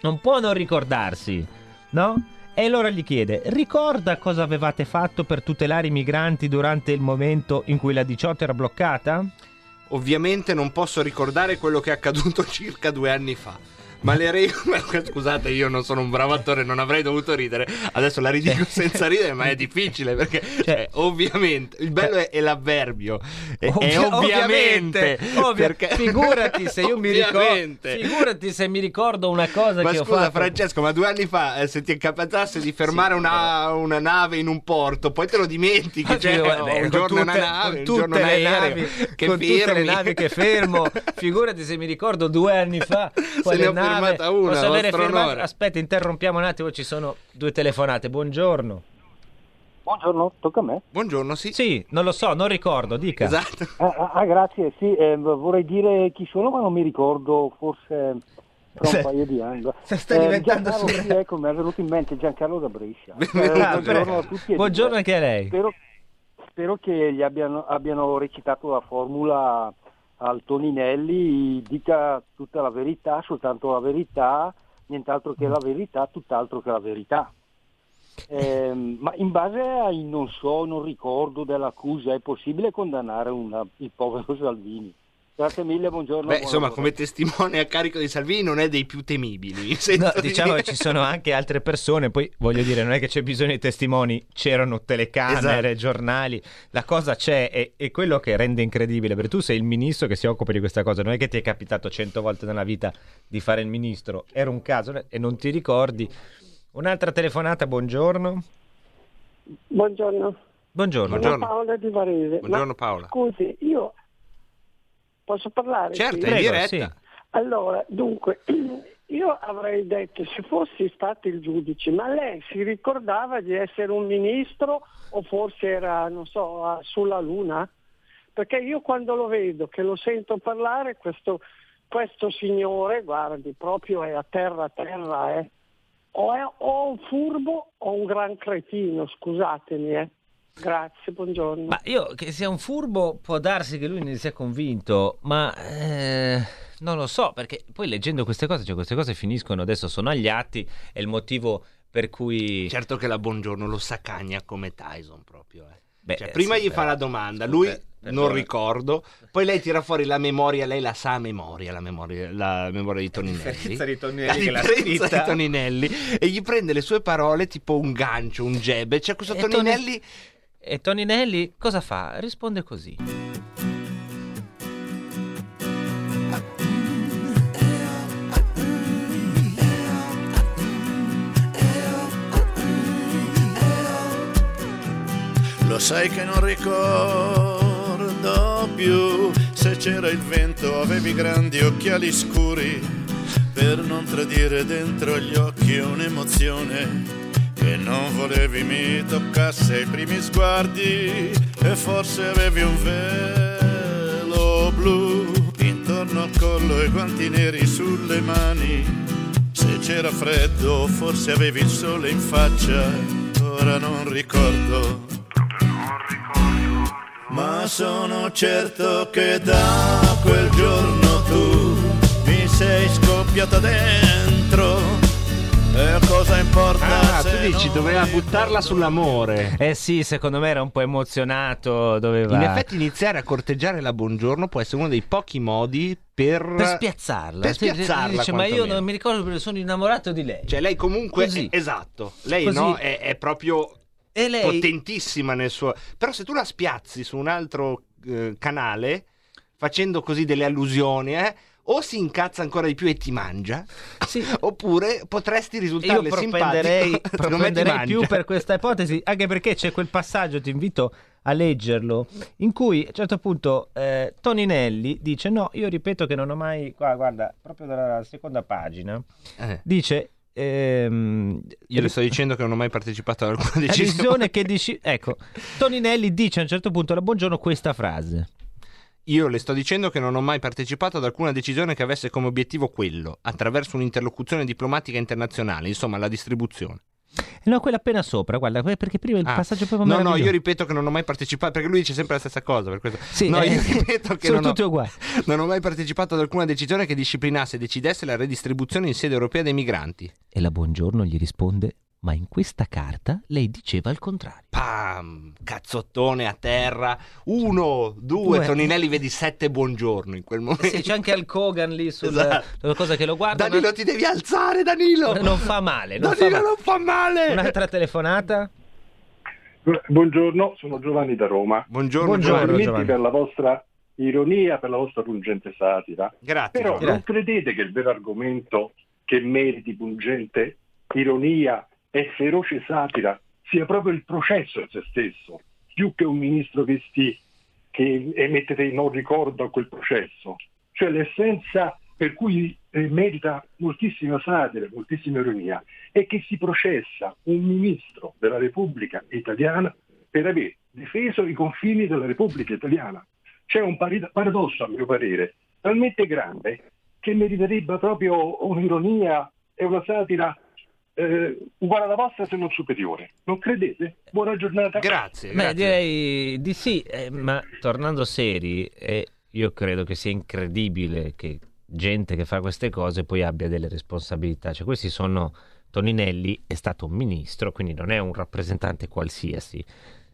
non può non ricordarsi, no? E allora gli chiede: Ricorda cosa avevate fatto per tutelare i migranti durante il momento in cui la 18 era bloccata? Ovviamente non posso ricordare quello che è accaduto circa due anni fa. Ma le regole. Scusate, io non sono un bravo attore, non avrei dovuto ridere. Adesso la ridico senza ridere, ma è difficile perché, cioè, ovviamente, il bello è, è l'avverbio. È, è Ovvia- ovviamente. ovvia- perché- figurati se io mi ricordo. Figurati se mi ricordo una cosa Ma che ho scusa fatto. Francesco, ma due anni fa eh, se ti capitasse di fermare una, una nave in un porto, poi te lo dimentichi, cioè, sì, un vabbè, giorno è una tutte- nave, un tutte giorno un aereo, navi, che con tutte le fermi. navi che fermo. Figurati se mi ricordo due anni fa quale ho nave. Firmata una, Posso avere onore. Aspetta, interrompiamo un attimo, ci sono due telefonate. Buongiorno. Buongiorno, tocca a me. Buongiorno, sì. Sì, non lo so, non ricordo, dica. Esatto. Ah, ah, ah, grazie, sì, eh, vorrei dire chi sono, ma non mi ricordo, forse tra un paio di anni. Se stai diventando Giancarlo, sì, ecco, mi è venuto in mente Giancarlo da Brescia. Eh, Ah, buongiorno a tutti e Buongiorno anche a lei. Spero, spero che gli abbiano, abbiano recitato la formula al Toninelli, dica tutta la verità, soltanto la verità, nient'altro che la verità, tutt'altro che la verità. Ehm, ma in base ai non so, non ricordo dell'accusa, è possibile condannare una- il povero Salvini? Grazie mille, buongiorno. Beh, buon insomma, lavoro. come testimone a carico di Salvini non è dei più temibili. mi No, diciamo che ci sono anche altre persone, poi voglio dire, non è che c'è bisogno di testimoni, c'erano telecamere, Esatto. giornali, la cosa c'è e, e quello che rende incredibile, perché tu sei il ministro che si occupa di questa cosa, non è che ti è capitato cento volte nella vita di fare il ministro, era un caso e non ti ricordi. Un'altra telefonata, buongiorno. Buongiorno. Buongiorno. Sono Paola di Varese. Buongiorno, Ma, Paola. Scusi, io posso parlare? Certo, Sì? in diretta. sì. Allora, dunque, io avrei detto se fossi stato il giudice, ma lei si ricordava di essere un ministro o forse era, non so, sulla luna? Perché io quando lo vedo, che lo sento parlare, questo, questo signore, guardi, proprio è a terra a terra, eh. O è o un furbo o un gran cretino, scusatemi, eh. Grazie, buongiorno. Ma io che sia un furbo può darsi che lui ne sia convinto, ma eh, non lo so, perché poi leggendo queste cose, cioè queste cose finiscono adesso, sono agli atti, è il motivo per cui... Certo che la buongiorno lo sacagna come Tyson proprio. eh. Beh, Cioè, prima sì, gli fa però- la domanda, scusa, lui per- non perdona. ricordo, poi lei tira fuori la memoria, lei la sa a memoria, la memoria, la memoria di Toninelli. differenza di Toninelli La che l'ha scritta. di Toninelli e gli prende le sue parole tipo un gancio, un jab. e C'è questo E Toni- Toninelli E Toninelli cosa fa? Risponde così. Lo sai che non ricordo più se c'era il vento, avevi grandi occhiali scuri per non tradire dentro gli occhi un'emozione che non volevi mi toccasse ai primi sguardi e forse avevi un velo blu intorno al collo e guanti neri sulle mani. Se c'era freddo, forse avevi il sole in faccia, ora non ricordo. Ma sono certo che da quel giorno tu mi sei scoppiata dentro. E cosa importa Ah, tu dici non doveva buttarla sull'amore. Eh sì, secondo me era un po' emozionato, doveva... In effetti iniziare a corteggiare la buongiorno può essere uno dei pochi modi per... Per spiazzarla. Per spiazzarla, dice, ma io quantomeno. non mi ricordo perché sono innamorato di lei. Cioè lei comunque... Così. Esatto. Lei Così. no, è, è proprio E lei... potentissima nel suo... Però se tu la spiazzi su un altro eh, canale, facendo così delle allusioni, eh, o si incazza ancora di più e ti mangia, Sì. oppure potresti Io risultarle propenderei, me ti propenderei più per questa ipotesi, anche perché c'è quel passaggio, ti invito a leggerlo, in cui a un certo punto eh, Toninelli dice no, io ripeto che non ho mai, qua guarda, proprio dalla seconda pagina, Eh, dice... ehm, io le sto dicendo che non ho mai partecipato ad alcuna decisione. decisione che dici... Ecco, Toninelli dice a un certo punto alla Buongiorno questa frase. Io le sto dicendo che non ho mai partecipato ad alcuna decisione che avesse come obiettivo quello, attraverso un'interlocuzione diplomatica internazionale, insomma la distribuzione. No, quella appena sopra, guarda, perché prima il Ah, passaggio proprio no, no, io ripeto che non ho mai partecipato, perché lui dice sempre la stessa cosa. Per questo. Sì, no, eh, io ripeto che non ho, non ho mai partecipato ad alcuna decisione che disciplinasse e decidesse la redistribuzione in sede europea dei migranti. E la Buongiorno gli risponde, ma in questa carta lei diceva il contrario. Pam, cazzottone a terra. Uno, due, Due. Toninelli, vedi sette buongiorno in quel momento. Sì, c'è anche Al Kogan lì sul, Esatto. sulla cosa che lo guarda. Danilo, ma- ti devi alzare, Danilo! Non fa male. Non fa Danilo, male. non fa male! Un'altra telefonata? Buongiorno, sono Giovanni da Roma. Buongiorno, Buongiorno, Giovanni. per la vostra ironia, per la vostra pungente satira. Grazie. Però Giovanni. non credete che il vero argomento che meriti pungente ironia e feroce satira sia proprio il processo in se stesso, più che un ministro che, sti, che emette non ricordo a quel processo. Cioè l'essenza per cui eh, merita moltissima satira, moltissima ironia, è che si processa un ministro della Repubblica italiana per aver difeso i confini della Repubblica italiana. C'è un paradosso, a mio parere, talmente grande che meriterebbe proprio un'ironia e una satira eh, uguale alla vostra se non superiore. Non credete? Buona giornata. Grazie, Beh, grazie. direi di sì, eh, ma tornando seri, eh, io credo che sia incredibile che gente che fa queste cose poi abbia delle responsabilità. Cioè, questi sono Toninelli è stato un ministro, quindi non è un rappresentante qualsiasi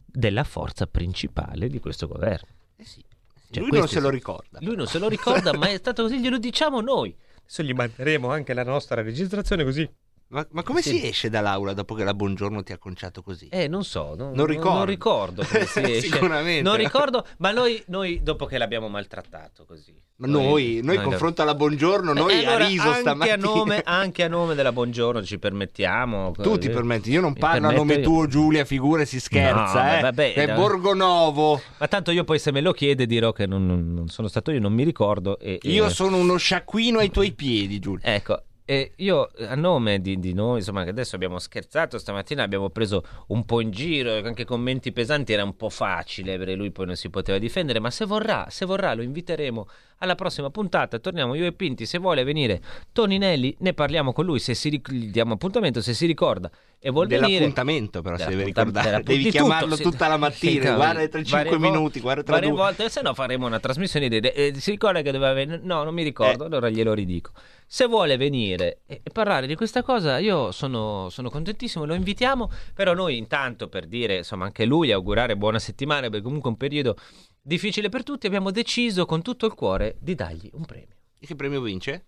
della forza principale di questo governo. Eh sì. Cioè, Lui non se lo ricorda. Lui non se lo ricorda, ma è stato così, glielo diciamo noi. Adesso gli manderemo anche la nostra registrazione così. Ma, ma come Sì. si esce dall'aula dopo che la buongiorno ti ha conciato così? Eh, non so, non, Non ricordo. non ricordo come si esce. Sicuramente. Non ricordo, ma noi, noi dopo che l'abbiamo maltrattato così. Ma noi, noi, confronto alla buongiorno, noi Eh, allora, a riso anche stamattina. a, nome, anche a nome della Buongiorno ci permettiamo. Tu ti eh, permetti, io non parlo a nome io. tuo Giulia, figure si scherza, No, eh. vabbè, è no. Borgonovo. Ma tanto io poi se me lo chiede dirò che non, non- non sono stato io, non mi ricordo. E, Io e- sono uno sciacquino ai tuoi piedi, Giulia. Ecco, e io a nome di, di noi, insomma, che adesso abbiamo scherzato stamattina, abbiamo preso un po' in giro, anche commenti pesanti, era un po' facile, perché lui poi non si poteva difendere, ma se vorrà, se vorrà lo inviteremo alla prossima puntata, torniamo io e Pinti, se vuole venire Toninelli, ne parliamo con lui, se si gli diamo appuntamento, se si ricorda e vuol venire... Dell'appuntamento però si deve ricordare, devi chiamarlo tutto, tutta la mattina, Sì, guarda tra 5 varie vo- minuti, guarda tra varie due. volte, se no faremo una trasmissione di... eh, si ricorda che doveva venire... No, non mi ricordo, Eh. allora glielo ridico. Se vuole venire e, e parlare di questa cosa, io sono, sono contentissimo, lo invitiamo, però noi intanto per dire, insomma, anche lui augurare buona settimana, perché comunque è un periodo difficile per tutti, abbiamo deciso con tutto il cuore di dargli un premio. E che premio vince?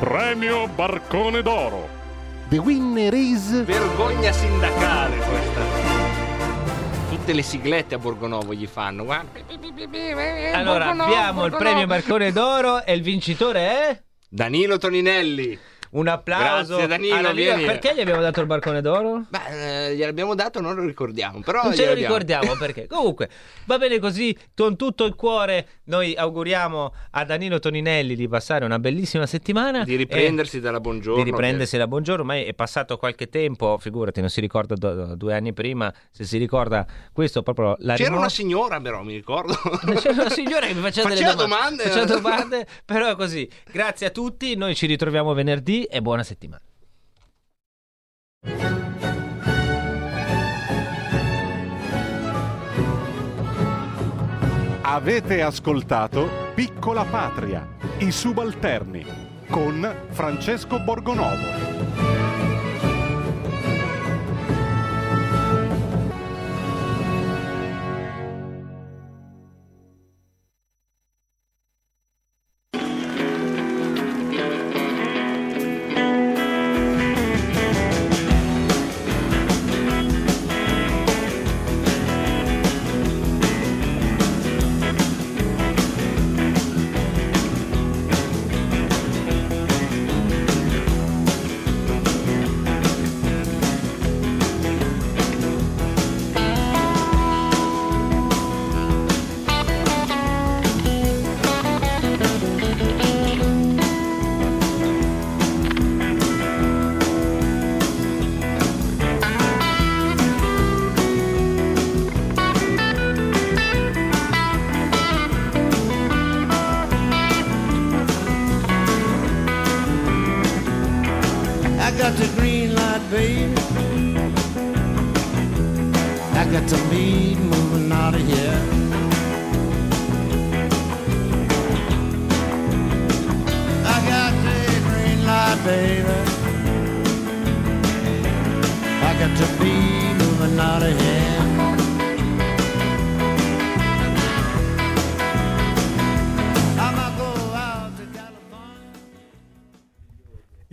Premio Barcone d'Oro. The winner is... Vergogna sindacale questa. Tutte le siglette a Borgonovo gli fanno, guarda. Allora, abbiamo il premio Marcone d'Oro e il vincitore è... Danilo Toninelli. Un applauso. Grazie, Danilo, vieni. Perché gli abbiamo dato il barcone d'oro? Beh, eh, gliel'abbiamo dato, non lo ricordiamo. Però non ce lo ricordiamo perché. Comunque, va bene così. Con tutto il cuore, noi auguriamo a Danilo Toninelli di passare una bellissima settimana. Di riprendersi dalla buongiorno. Di riprendersi da buongiorno, ormai è passato qualche tempo, figurati, non si ricorda do- due anni prima, se si ricorda questo proprio la C'era rimor- una signora, però, mi ricordo. C'era una signora che mi faceva, delle Faceva domande, domande. faceva domande, però è così. Grazie a tutti, noi ci ritroviamo venerdì e buona settimana. Avete ascoltato Piccola Patria, i subalterni, con Francesco Borgonovo.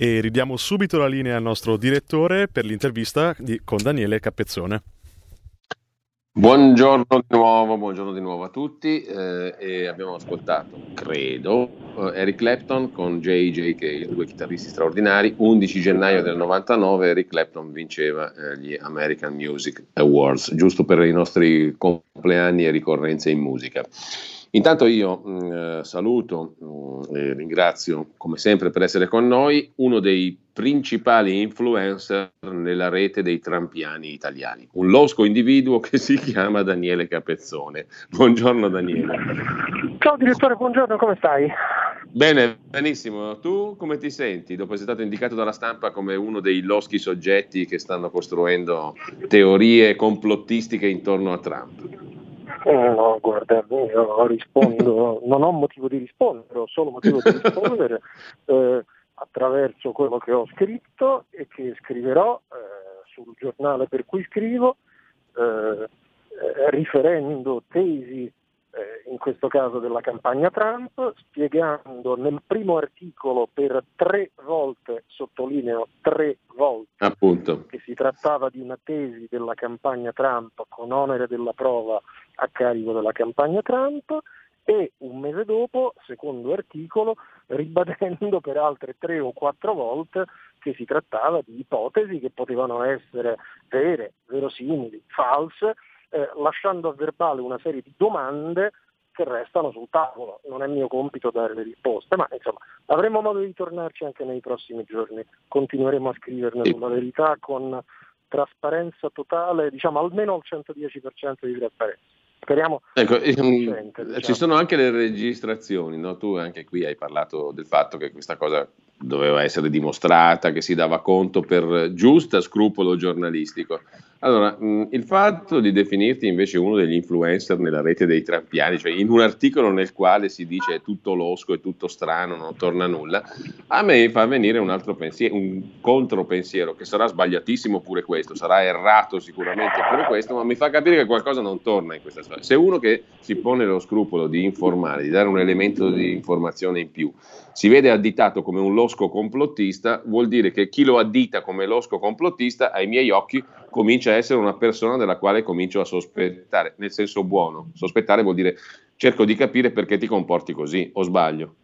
E ridiamo subito la linea al nostro direttore per l'intervista di- con Daniele Cappezzone. Buongiorno di nuovo, buongiorno di nuovo a tutti eh, abbiamo ascoltato, credo, eh, Eric Clapton con JJ, due chitarristi straordinari, 11 gennaio del 99 Eric Clapton vinceva eh, gli American Music Awards, giusto per i nostri compleanni e ricorrenze in musica. Intanto io mh, eh, saluto mh, e ringrazio come sempre per essere con noi uno dei principali influencer nella rete dei trampiani italiani, un losco individuo che si chiama Daniele Capezzone. Buongiorno Daniele. Ciao direttore, buongiorno, come stai? Bene, benissimo. Tu come ti senti dopo essere stato indicato dalla stampa come uno dei loschi soggetti che stanno costruendo teorie complottistiche intorno a Trump? Eh, no, guarda, io rispondo, non ho motivo di rispondere, ho solo motivo di rispondere eh, attraverso quello che ho scritto e che scriverò eh, sul giornale per cui scrivo, eh, eh, riferendo tesi, eh, in questo caso della campagna Trump, spiegando nel primo articolo per tre volte, sottolineo tre volte, Appunto. che si trattava di una tesi della campagna Trump con onere della prova a carico della campagna Trump e un mese dopo, secondo articolo, ribadendo per altre tre o quattro volte che si trattava di ipotesi che potevano essere vere, verosimili, false, eh, lasciando a verbale una serie di domande che restano sul tavolo. Non è mio compito dare le risposte, ma insomma avremo modo di tornarci anche nei prossimi giorni. Continueremo a scriverne sulla verità con trasparenza totale, diciamo almeno al 110% di trasparenza. Speriamo Ecco, ehm, sufficiente, diciamo. ci sono anche le registrazioni, no? tu anche qui hai parlato del fatto che questa cosa doveva essere dimostrata, che si dava conto per giusta scrupolo giornalistico. Allora, mh, il fatto di definirti invece uno degli influencer nella rete dei trampiani, cioè in un articolo nel quale si dice è tutto losco, è tutto strano, non torna nulla, a me fa venire un altro pensiero, un contropensiero, che sarà sbagliatissimo pure questo, sarà errato sicuramente pure questo, ma mi fa capire che qualcosa non torna in questa storia. Se uno che si pone lo scrupolo di informare, di dare un elemento di informazione in più, si vede additato come un losco complottista, vuol dire che chi lo addita come losco complottista, ai miei occhi, comincia a essere una persona della quale comincio a sospettare, nel senso buono. Sospettare vuol dire cerco di capire perché ti comporti così, o sbaglio.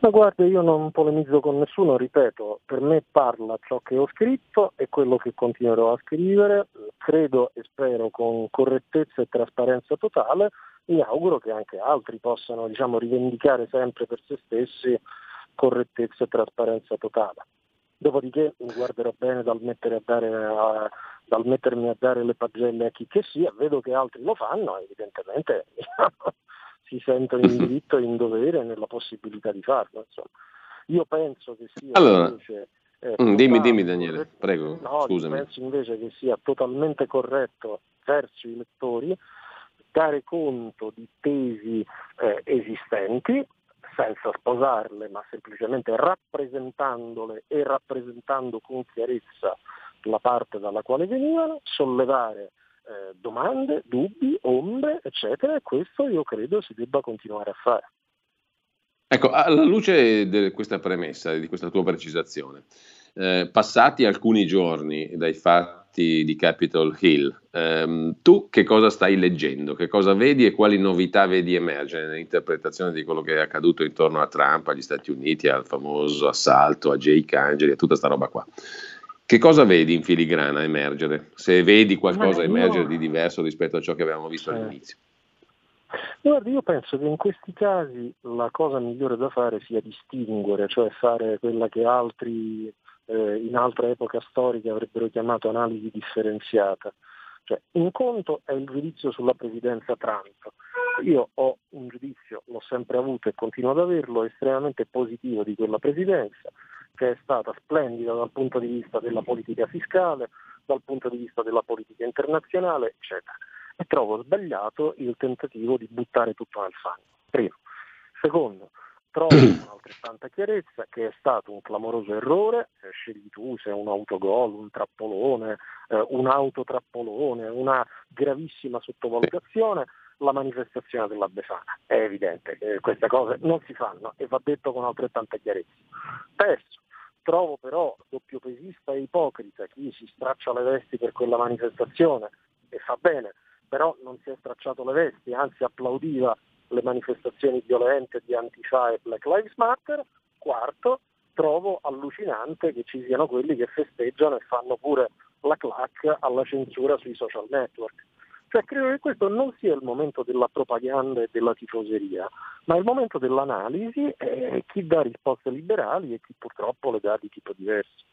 Ma guarda, io non polemizzo con nessuno, ripeto, per me parla ciò che ho scritto e quello che continuerò a scrivere, credo e spero con correttezza e trasparenza totale, mi auguro che anche altri possano diciamo, rivendicare sempre per se stessi correttezza e trasparenza totale. Dopodiché mi guarderò bene dal, a dare, a, dal mettermi a dare le pagelle a chi che sia, vedo che altri lo fanno, evidentemente si sentono in diritto e in dovere nella possibilità di farlo. Insomma. Io penso che sia allora, invece, eh, dimmi, dimmi Daniele, prego, no, scusami. penso invece che sia totalmente corretto verso i lettori dare conto di tesi eh, esistenti senza sposarle, ma semplicemente rappresentandole e rappresentando con chiarezza la parte dalla quale venivano, sollevare eh, domande, dubbi, ombre, eccetera, e questo io credo si debba continuare a fare. Ecco, alla luce di questa premessa, di questa tua precisazione, eh, passati alcuni giorni dai fatti di Capitol Hill, ehm, tu che cosa stai leggendo? Che cosa vedi e quali novità vedi emergere nell'interpretazione di quello che è accaduto intorno a Trump, agli Stati Uniti, al famoso assalto, a Jake Angeli, a tutta questa roba qua? Che cosa vedi in filigrana emergere? Se vedi qualcosa io... emergere di diverso rispetto a ciò che avevamo visto eh. all'inizio. Guardi, io penso che in questi casi la cosa migliore da fare sia distinguere, cioè fare quella che altri eh, in altra epoca storica avrebbero chiamato analisi differenziata. Cioè, un conto è il giudizio sulla presidenza Trump. Io ho un giudizio, l'ho sempre avuto e continuo ad averlo, estremamente positivo di quella presidenza che è stata splendida dal punto di vista della politica fiscale, dal punto di vista della politica internazionale, eccetera. E trovo sbagliato il tentativo di buttare tutto nel fango. Primo. Secondo, trovo con altrettanta chiarezza che è stato un clamoroso errore, eh, scegli tu se è un autogol, un trappolone, eh, un autotrappolone, una gravissima sottovalutazione, la manifestazione della Befana. È evidente che queste cose non si fanno e va detto con altrettanta chiarezza. Terzo, Trovo però doppiopesista e ipocrita chi si straccia le vesti per quella manifestazione e fa bene, però non si è stracciato le vesti, anzi applaudiva le manifestazioni violente di Antifa e Black Lives Matter. Quarto, trovo allucinante che ci siano quelli che festeggiano e fanno pure la clac alla censura sui social network. Cioè, credo che questo non sia il momento della propaganda e della tifoseria, ma il momento dell'analisi e chi dà risposte liberali e chi purtroppo le dà di tipo diverso.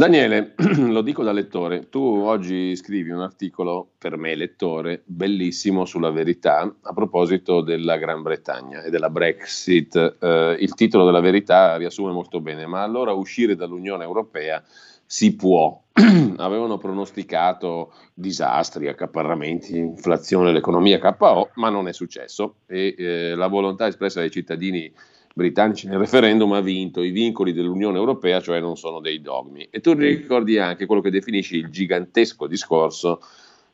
Daniele, lo dico da lettore, tu oggi scrivi un articolo, per me lettore, bellissimo sulla verità a proposito della Gran Bretagna e della Brexit. Eh, il titolo della verità riassume molto bene, ma allora uscire dall'Unione Europea si può. Avevano pronosticato disastri, accaparramenti, inflazione, l'economia KO, ma non è successo e eh, la volontà espressa dai cittadini britannici nel referendum ha vinto i vincoli dell'Unione Europea, cioè non sono dei dogmi. E tu ricordi anche quello che definisci il gigantesco discorso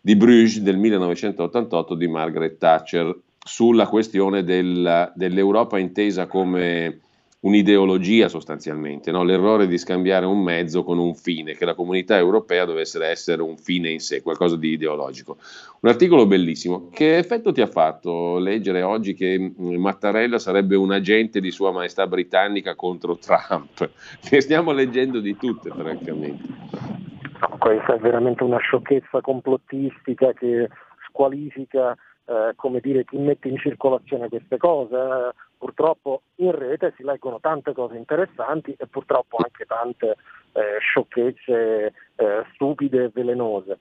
di Bruges del 1988 di Margaret Thatcher sulla questione del, dell'Europa intesa come un'ideologia sostanzialmente, no? l'errore di scambiare un mezzo con un fine, che la comunità europea dovesse essere un fine in sé, qualcosa di ideologico. Un articolo bellissimo. Che effetto ti ha fatto leggere oggi che mm, Mattarella sarebbe un agente di Sua Maestà Britannica contro Trump? Ne stiamo leggendo di tutte, francamente. Questa è veramente una sciocchezza complottistica che squalifica eh, come dire, chi mette in circolazione queste cose. Purtroppo in rete si leggono tante cose interessanti e purtroppo anche tante eh, sciocchezze eh, stupide e velenose.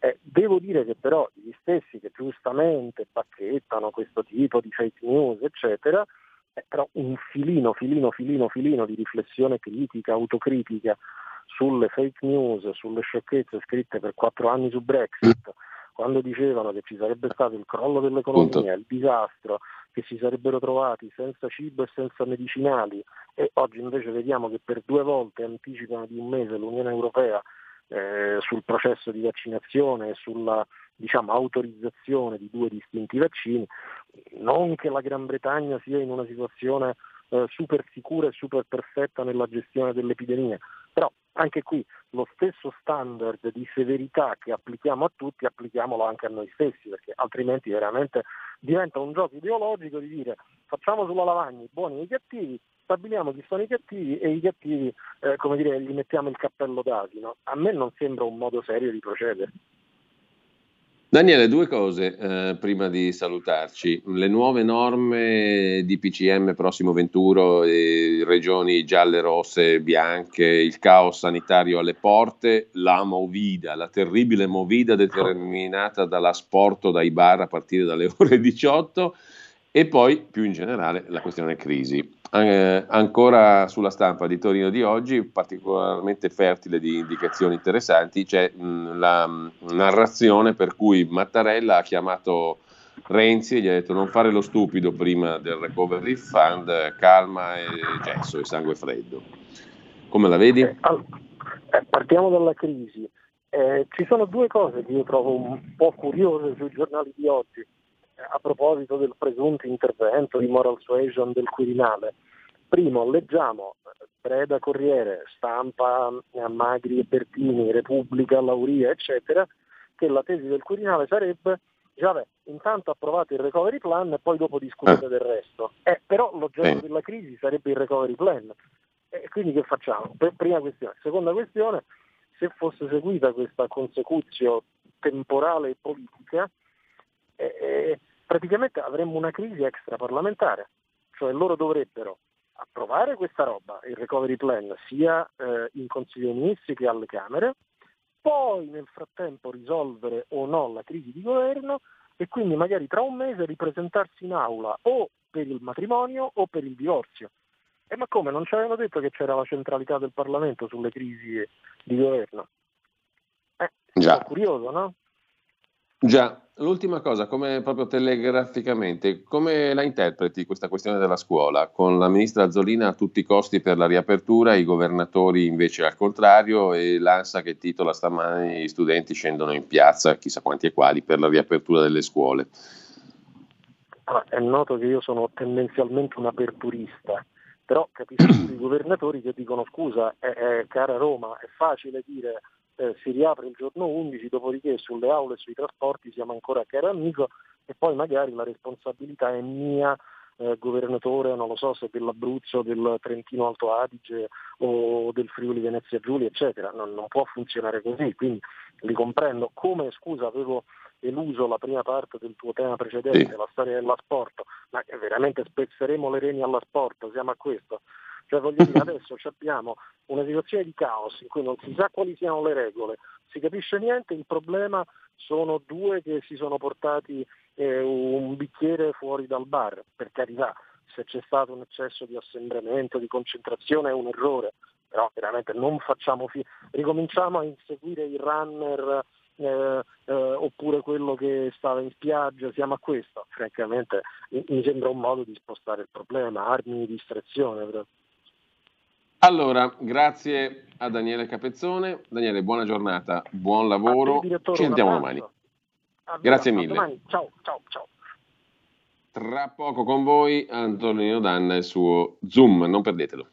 Eh, devo dire che però gli stessi che giustamente pacchettano questo tipo di fake news, eccetera, eh, però un filino, filino, filino, filino di riflessione critica, autocritica sulle fake news, sulle sciocchezze scritte per quattro anni su Brexit, quando dicevano che ci sarebbe stato il crollo dell'economia, il disastro, che si sarebbero trovati senza cibo e senza medicinali e oggi invece vediamo che per due volte anticipano di un mese l'Unione Europea eh, sul processo di vaccinazione e sulla diciamo, autorizzazione di due distinti vaccini, non che la Gran Bretagna sia in una situazione eh, super sicura e super perfetta nella gestione dell'epidemia, però anche qui lo stesso standard di severità che applichiamo a tutti, applichiamolo anche a noi stessi, perché altrimenti veramente diventa un gioco ideologico di dire facciamo sulla lavagna i buoni e i cattivi, stabiliamo chi sono i cattivi e i cattivi, eh, come dire, gli mettiamo il cappello d'asino. A me non sembra un modo serio di procedere. Daniele, due cose eh, prima di salutarci. Le nuove norme di PCM prossimo venturo, eh, regioni gialle, rosse, bianche, il caos sanitario alle porte, la movida, la terribile movida determinata dalla sport dai bar a partire dalle ore 18 e poi più in generale la questione crisi. Eh, ancora sulla stampa di Torino di oggi, particolarmente fertile di indicazioni interessanti, c'è mh, la mh, narrazione per cui Mattarella ha chiamato Renzi e gli ha detto non fare lo stupido prima del recovery fund, calma e gesso e sangue freddo. Come la vedi? Eh, partiamo dalla crisi. Eh, ci sono due cose che io trovo un po' curiose sui giornali di oggi a proposito del presunto intervento di moral suasion del Quirinale. Primo, leggiamo Preda Corriere, Stampa, Magri e Bertini, Repubblica, Lauria, eccetera, che la tesi del Quirinale sarebbe già beh, intanto approvate il recovery plan e poi dopo discutete del resto. Eh, però l'oggetto della crisi sarebbe il recovery plan. E quindi che facciamo? prima questione. Seconda questione, se fosse seguita questa consecuzio temporale e politica, eh, praticamente avremmo una crisi extraparlamentare, cioè loro dovrebbero approvare questa roba, il recovery plan, sia eh, in Consiglio dei Ministri che alle Camere, poi nel frattempo risolvere o no la crisi di governo e quindi magari tra un mese ripresentarsi in aula o per il matrimonio o per il divorzio. E ma come? Non ci avevano detto che c'era la centralità del Parlamento sulle crisi di governo? Eh, Già. curioso, no? Già, l'ultima cosa, come proprio telegraficamente, come la interpreti questa questione della scuola? Con la ministra Azzolina a tutti i costi per la riapertura, i governatori invece al contrario e l'ANSA che titola stamani gli studenti scendono in piazza, chissà quanti e quali, per la riapertura delle scuole. Ah, è noto che io sono tendenzialmente un aperturista, però capisco i governatori che dicono scusa, è, è cara Roma, è facile dire eh, si riapre il giorno 11, dopodiché sulle aule e sui trasporti siamo ancora a caro amico e poi magari la responsabilità è mia eh, governatore, non lo so se dell'Abruzzo, del Trentino Alto Adige o del Friuli Venezia Giulia, eccetera. Non, non può funzionare così, quindi li comprendo. Come, scusa, avevo eluso la prima parte del tuo tema precedente, sì. la storia della sport, ma veramente spezzeremo le reni alla sport, siamo a questo. Cioè voglio dire, adesso abbiamo una situazione di caos in cui non si sa quali siano le regole, si capisce niente, il problema sono due che si sono portati eh, un bicchiere fuori dal bar, per carità, se c'è stato un eccesso di assembramento, di concentrazione è un errore, però veramente non facciamo fi- ricominciamo a inseguire il runner eh, eh, oppure quello che stava in spiaggia, siamo a questo, francamente mi sembra un modo di spostare il problema, armi di distrazione. Però. Allora, grazie a Daniele Capezzone. Daniele, buona giornata, buon lavoro. Te, Ci sentiamo domani. Grazie mille. Domani. Ciao, ciao, ciao. Tra poco con voi Antonino Danna e il suo Zoom, non perdetelo.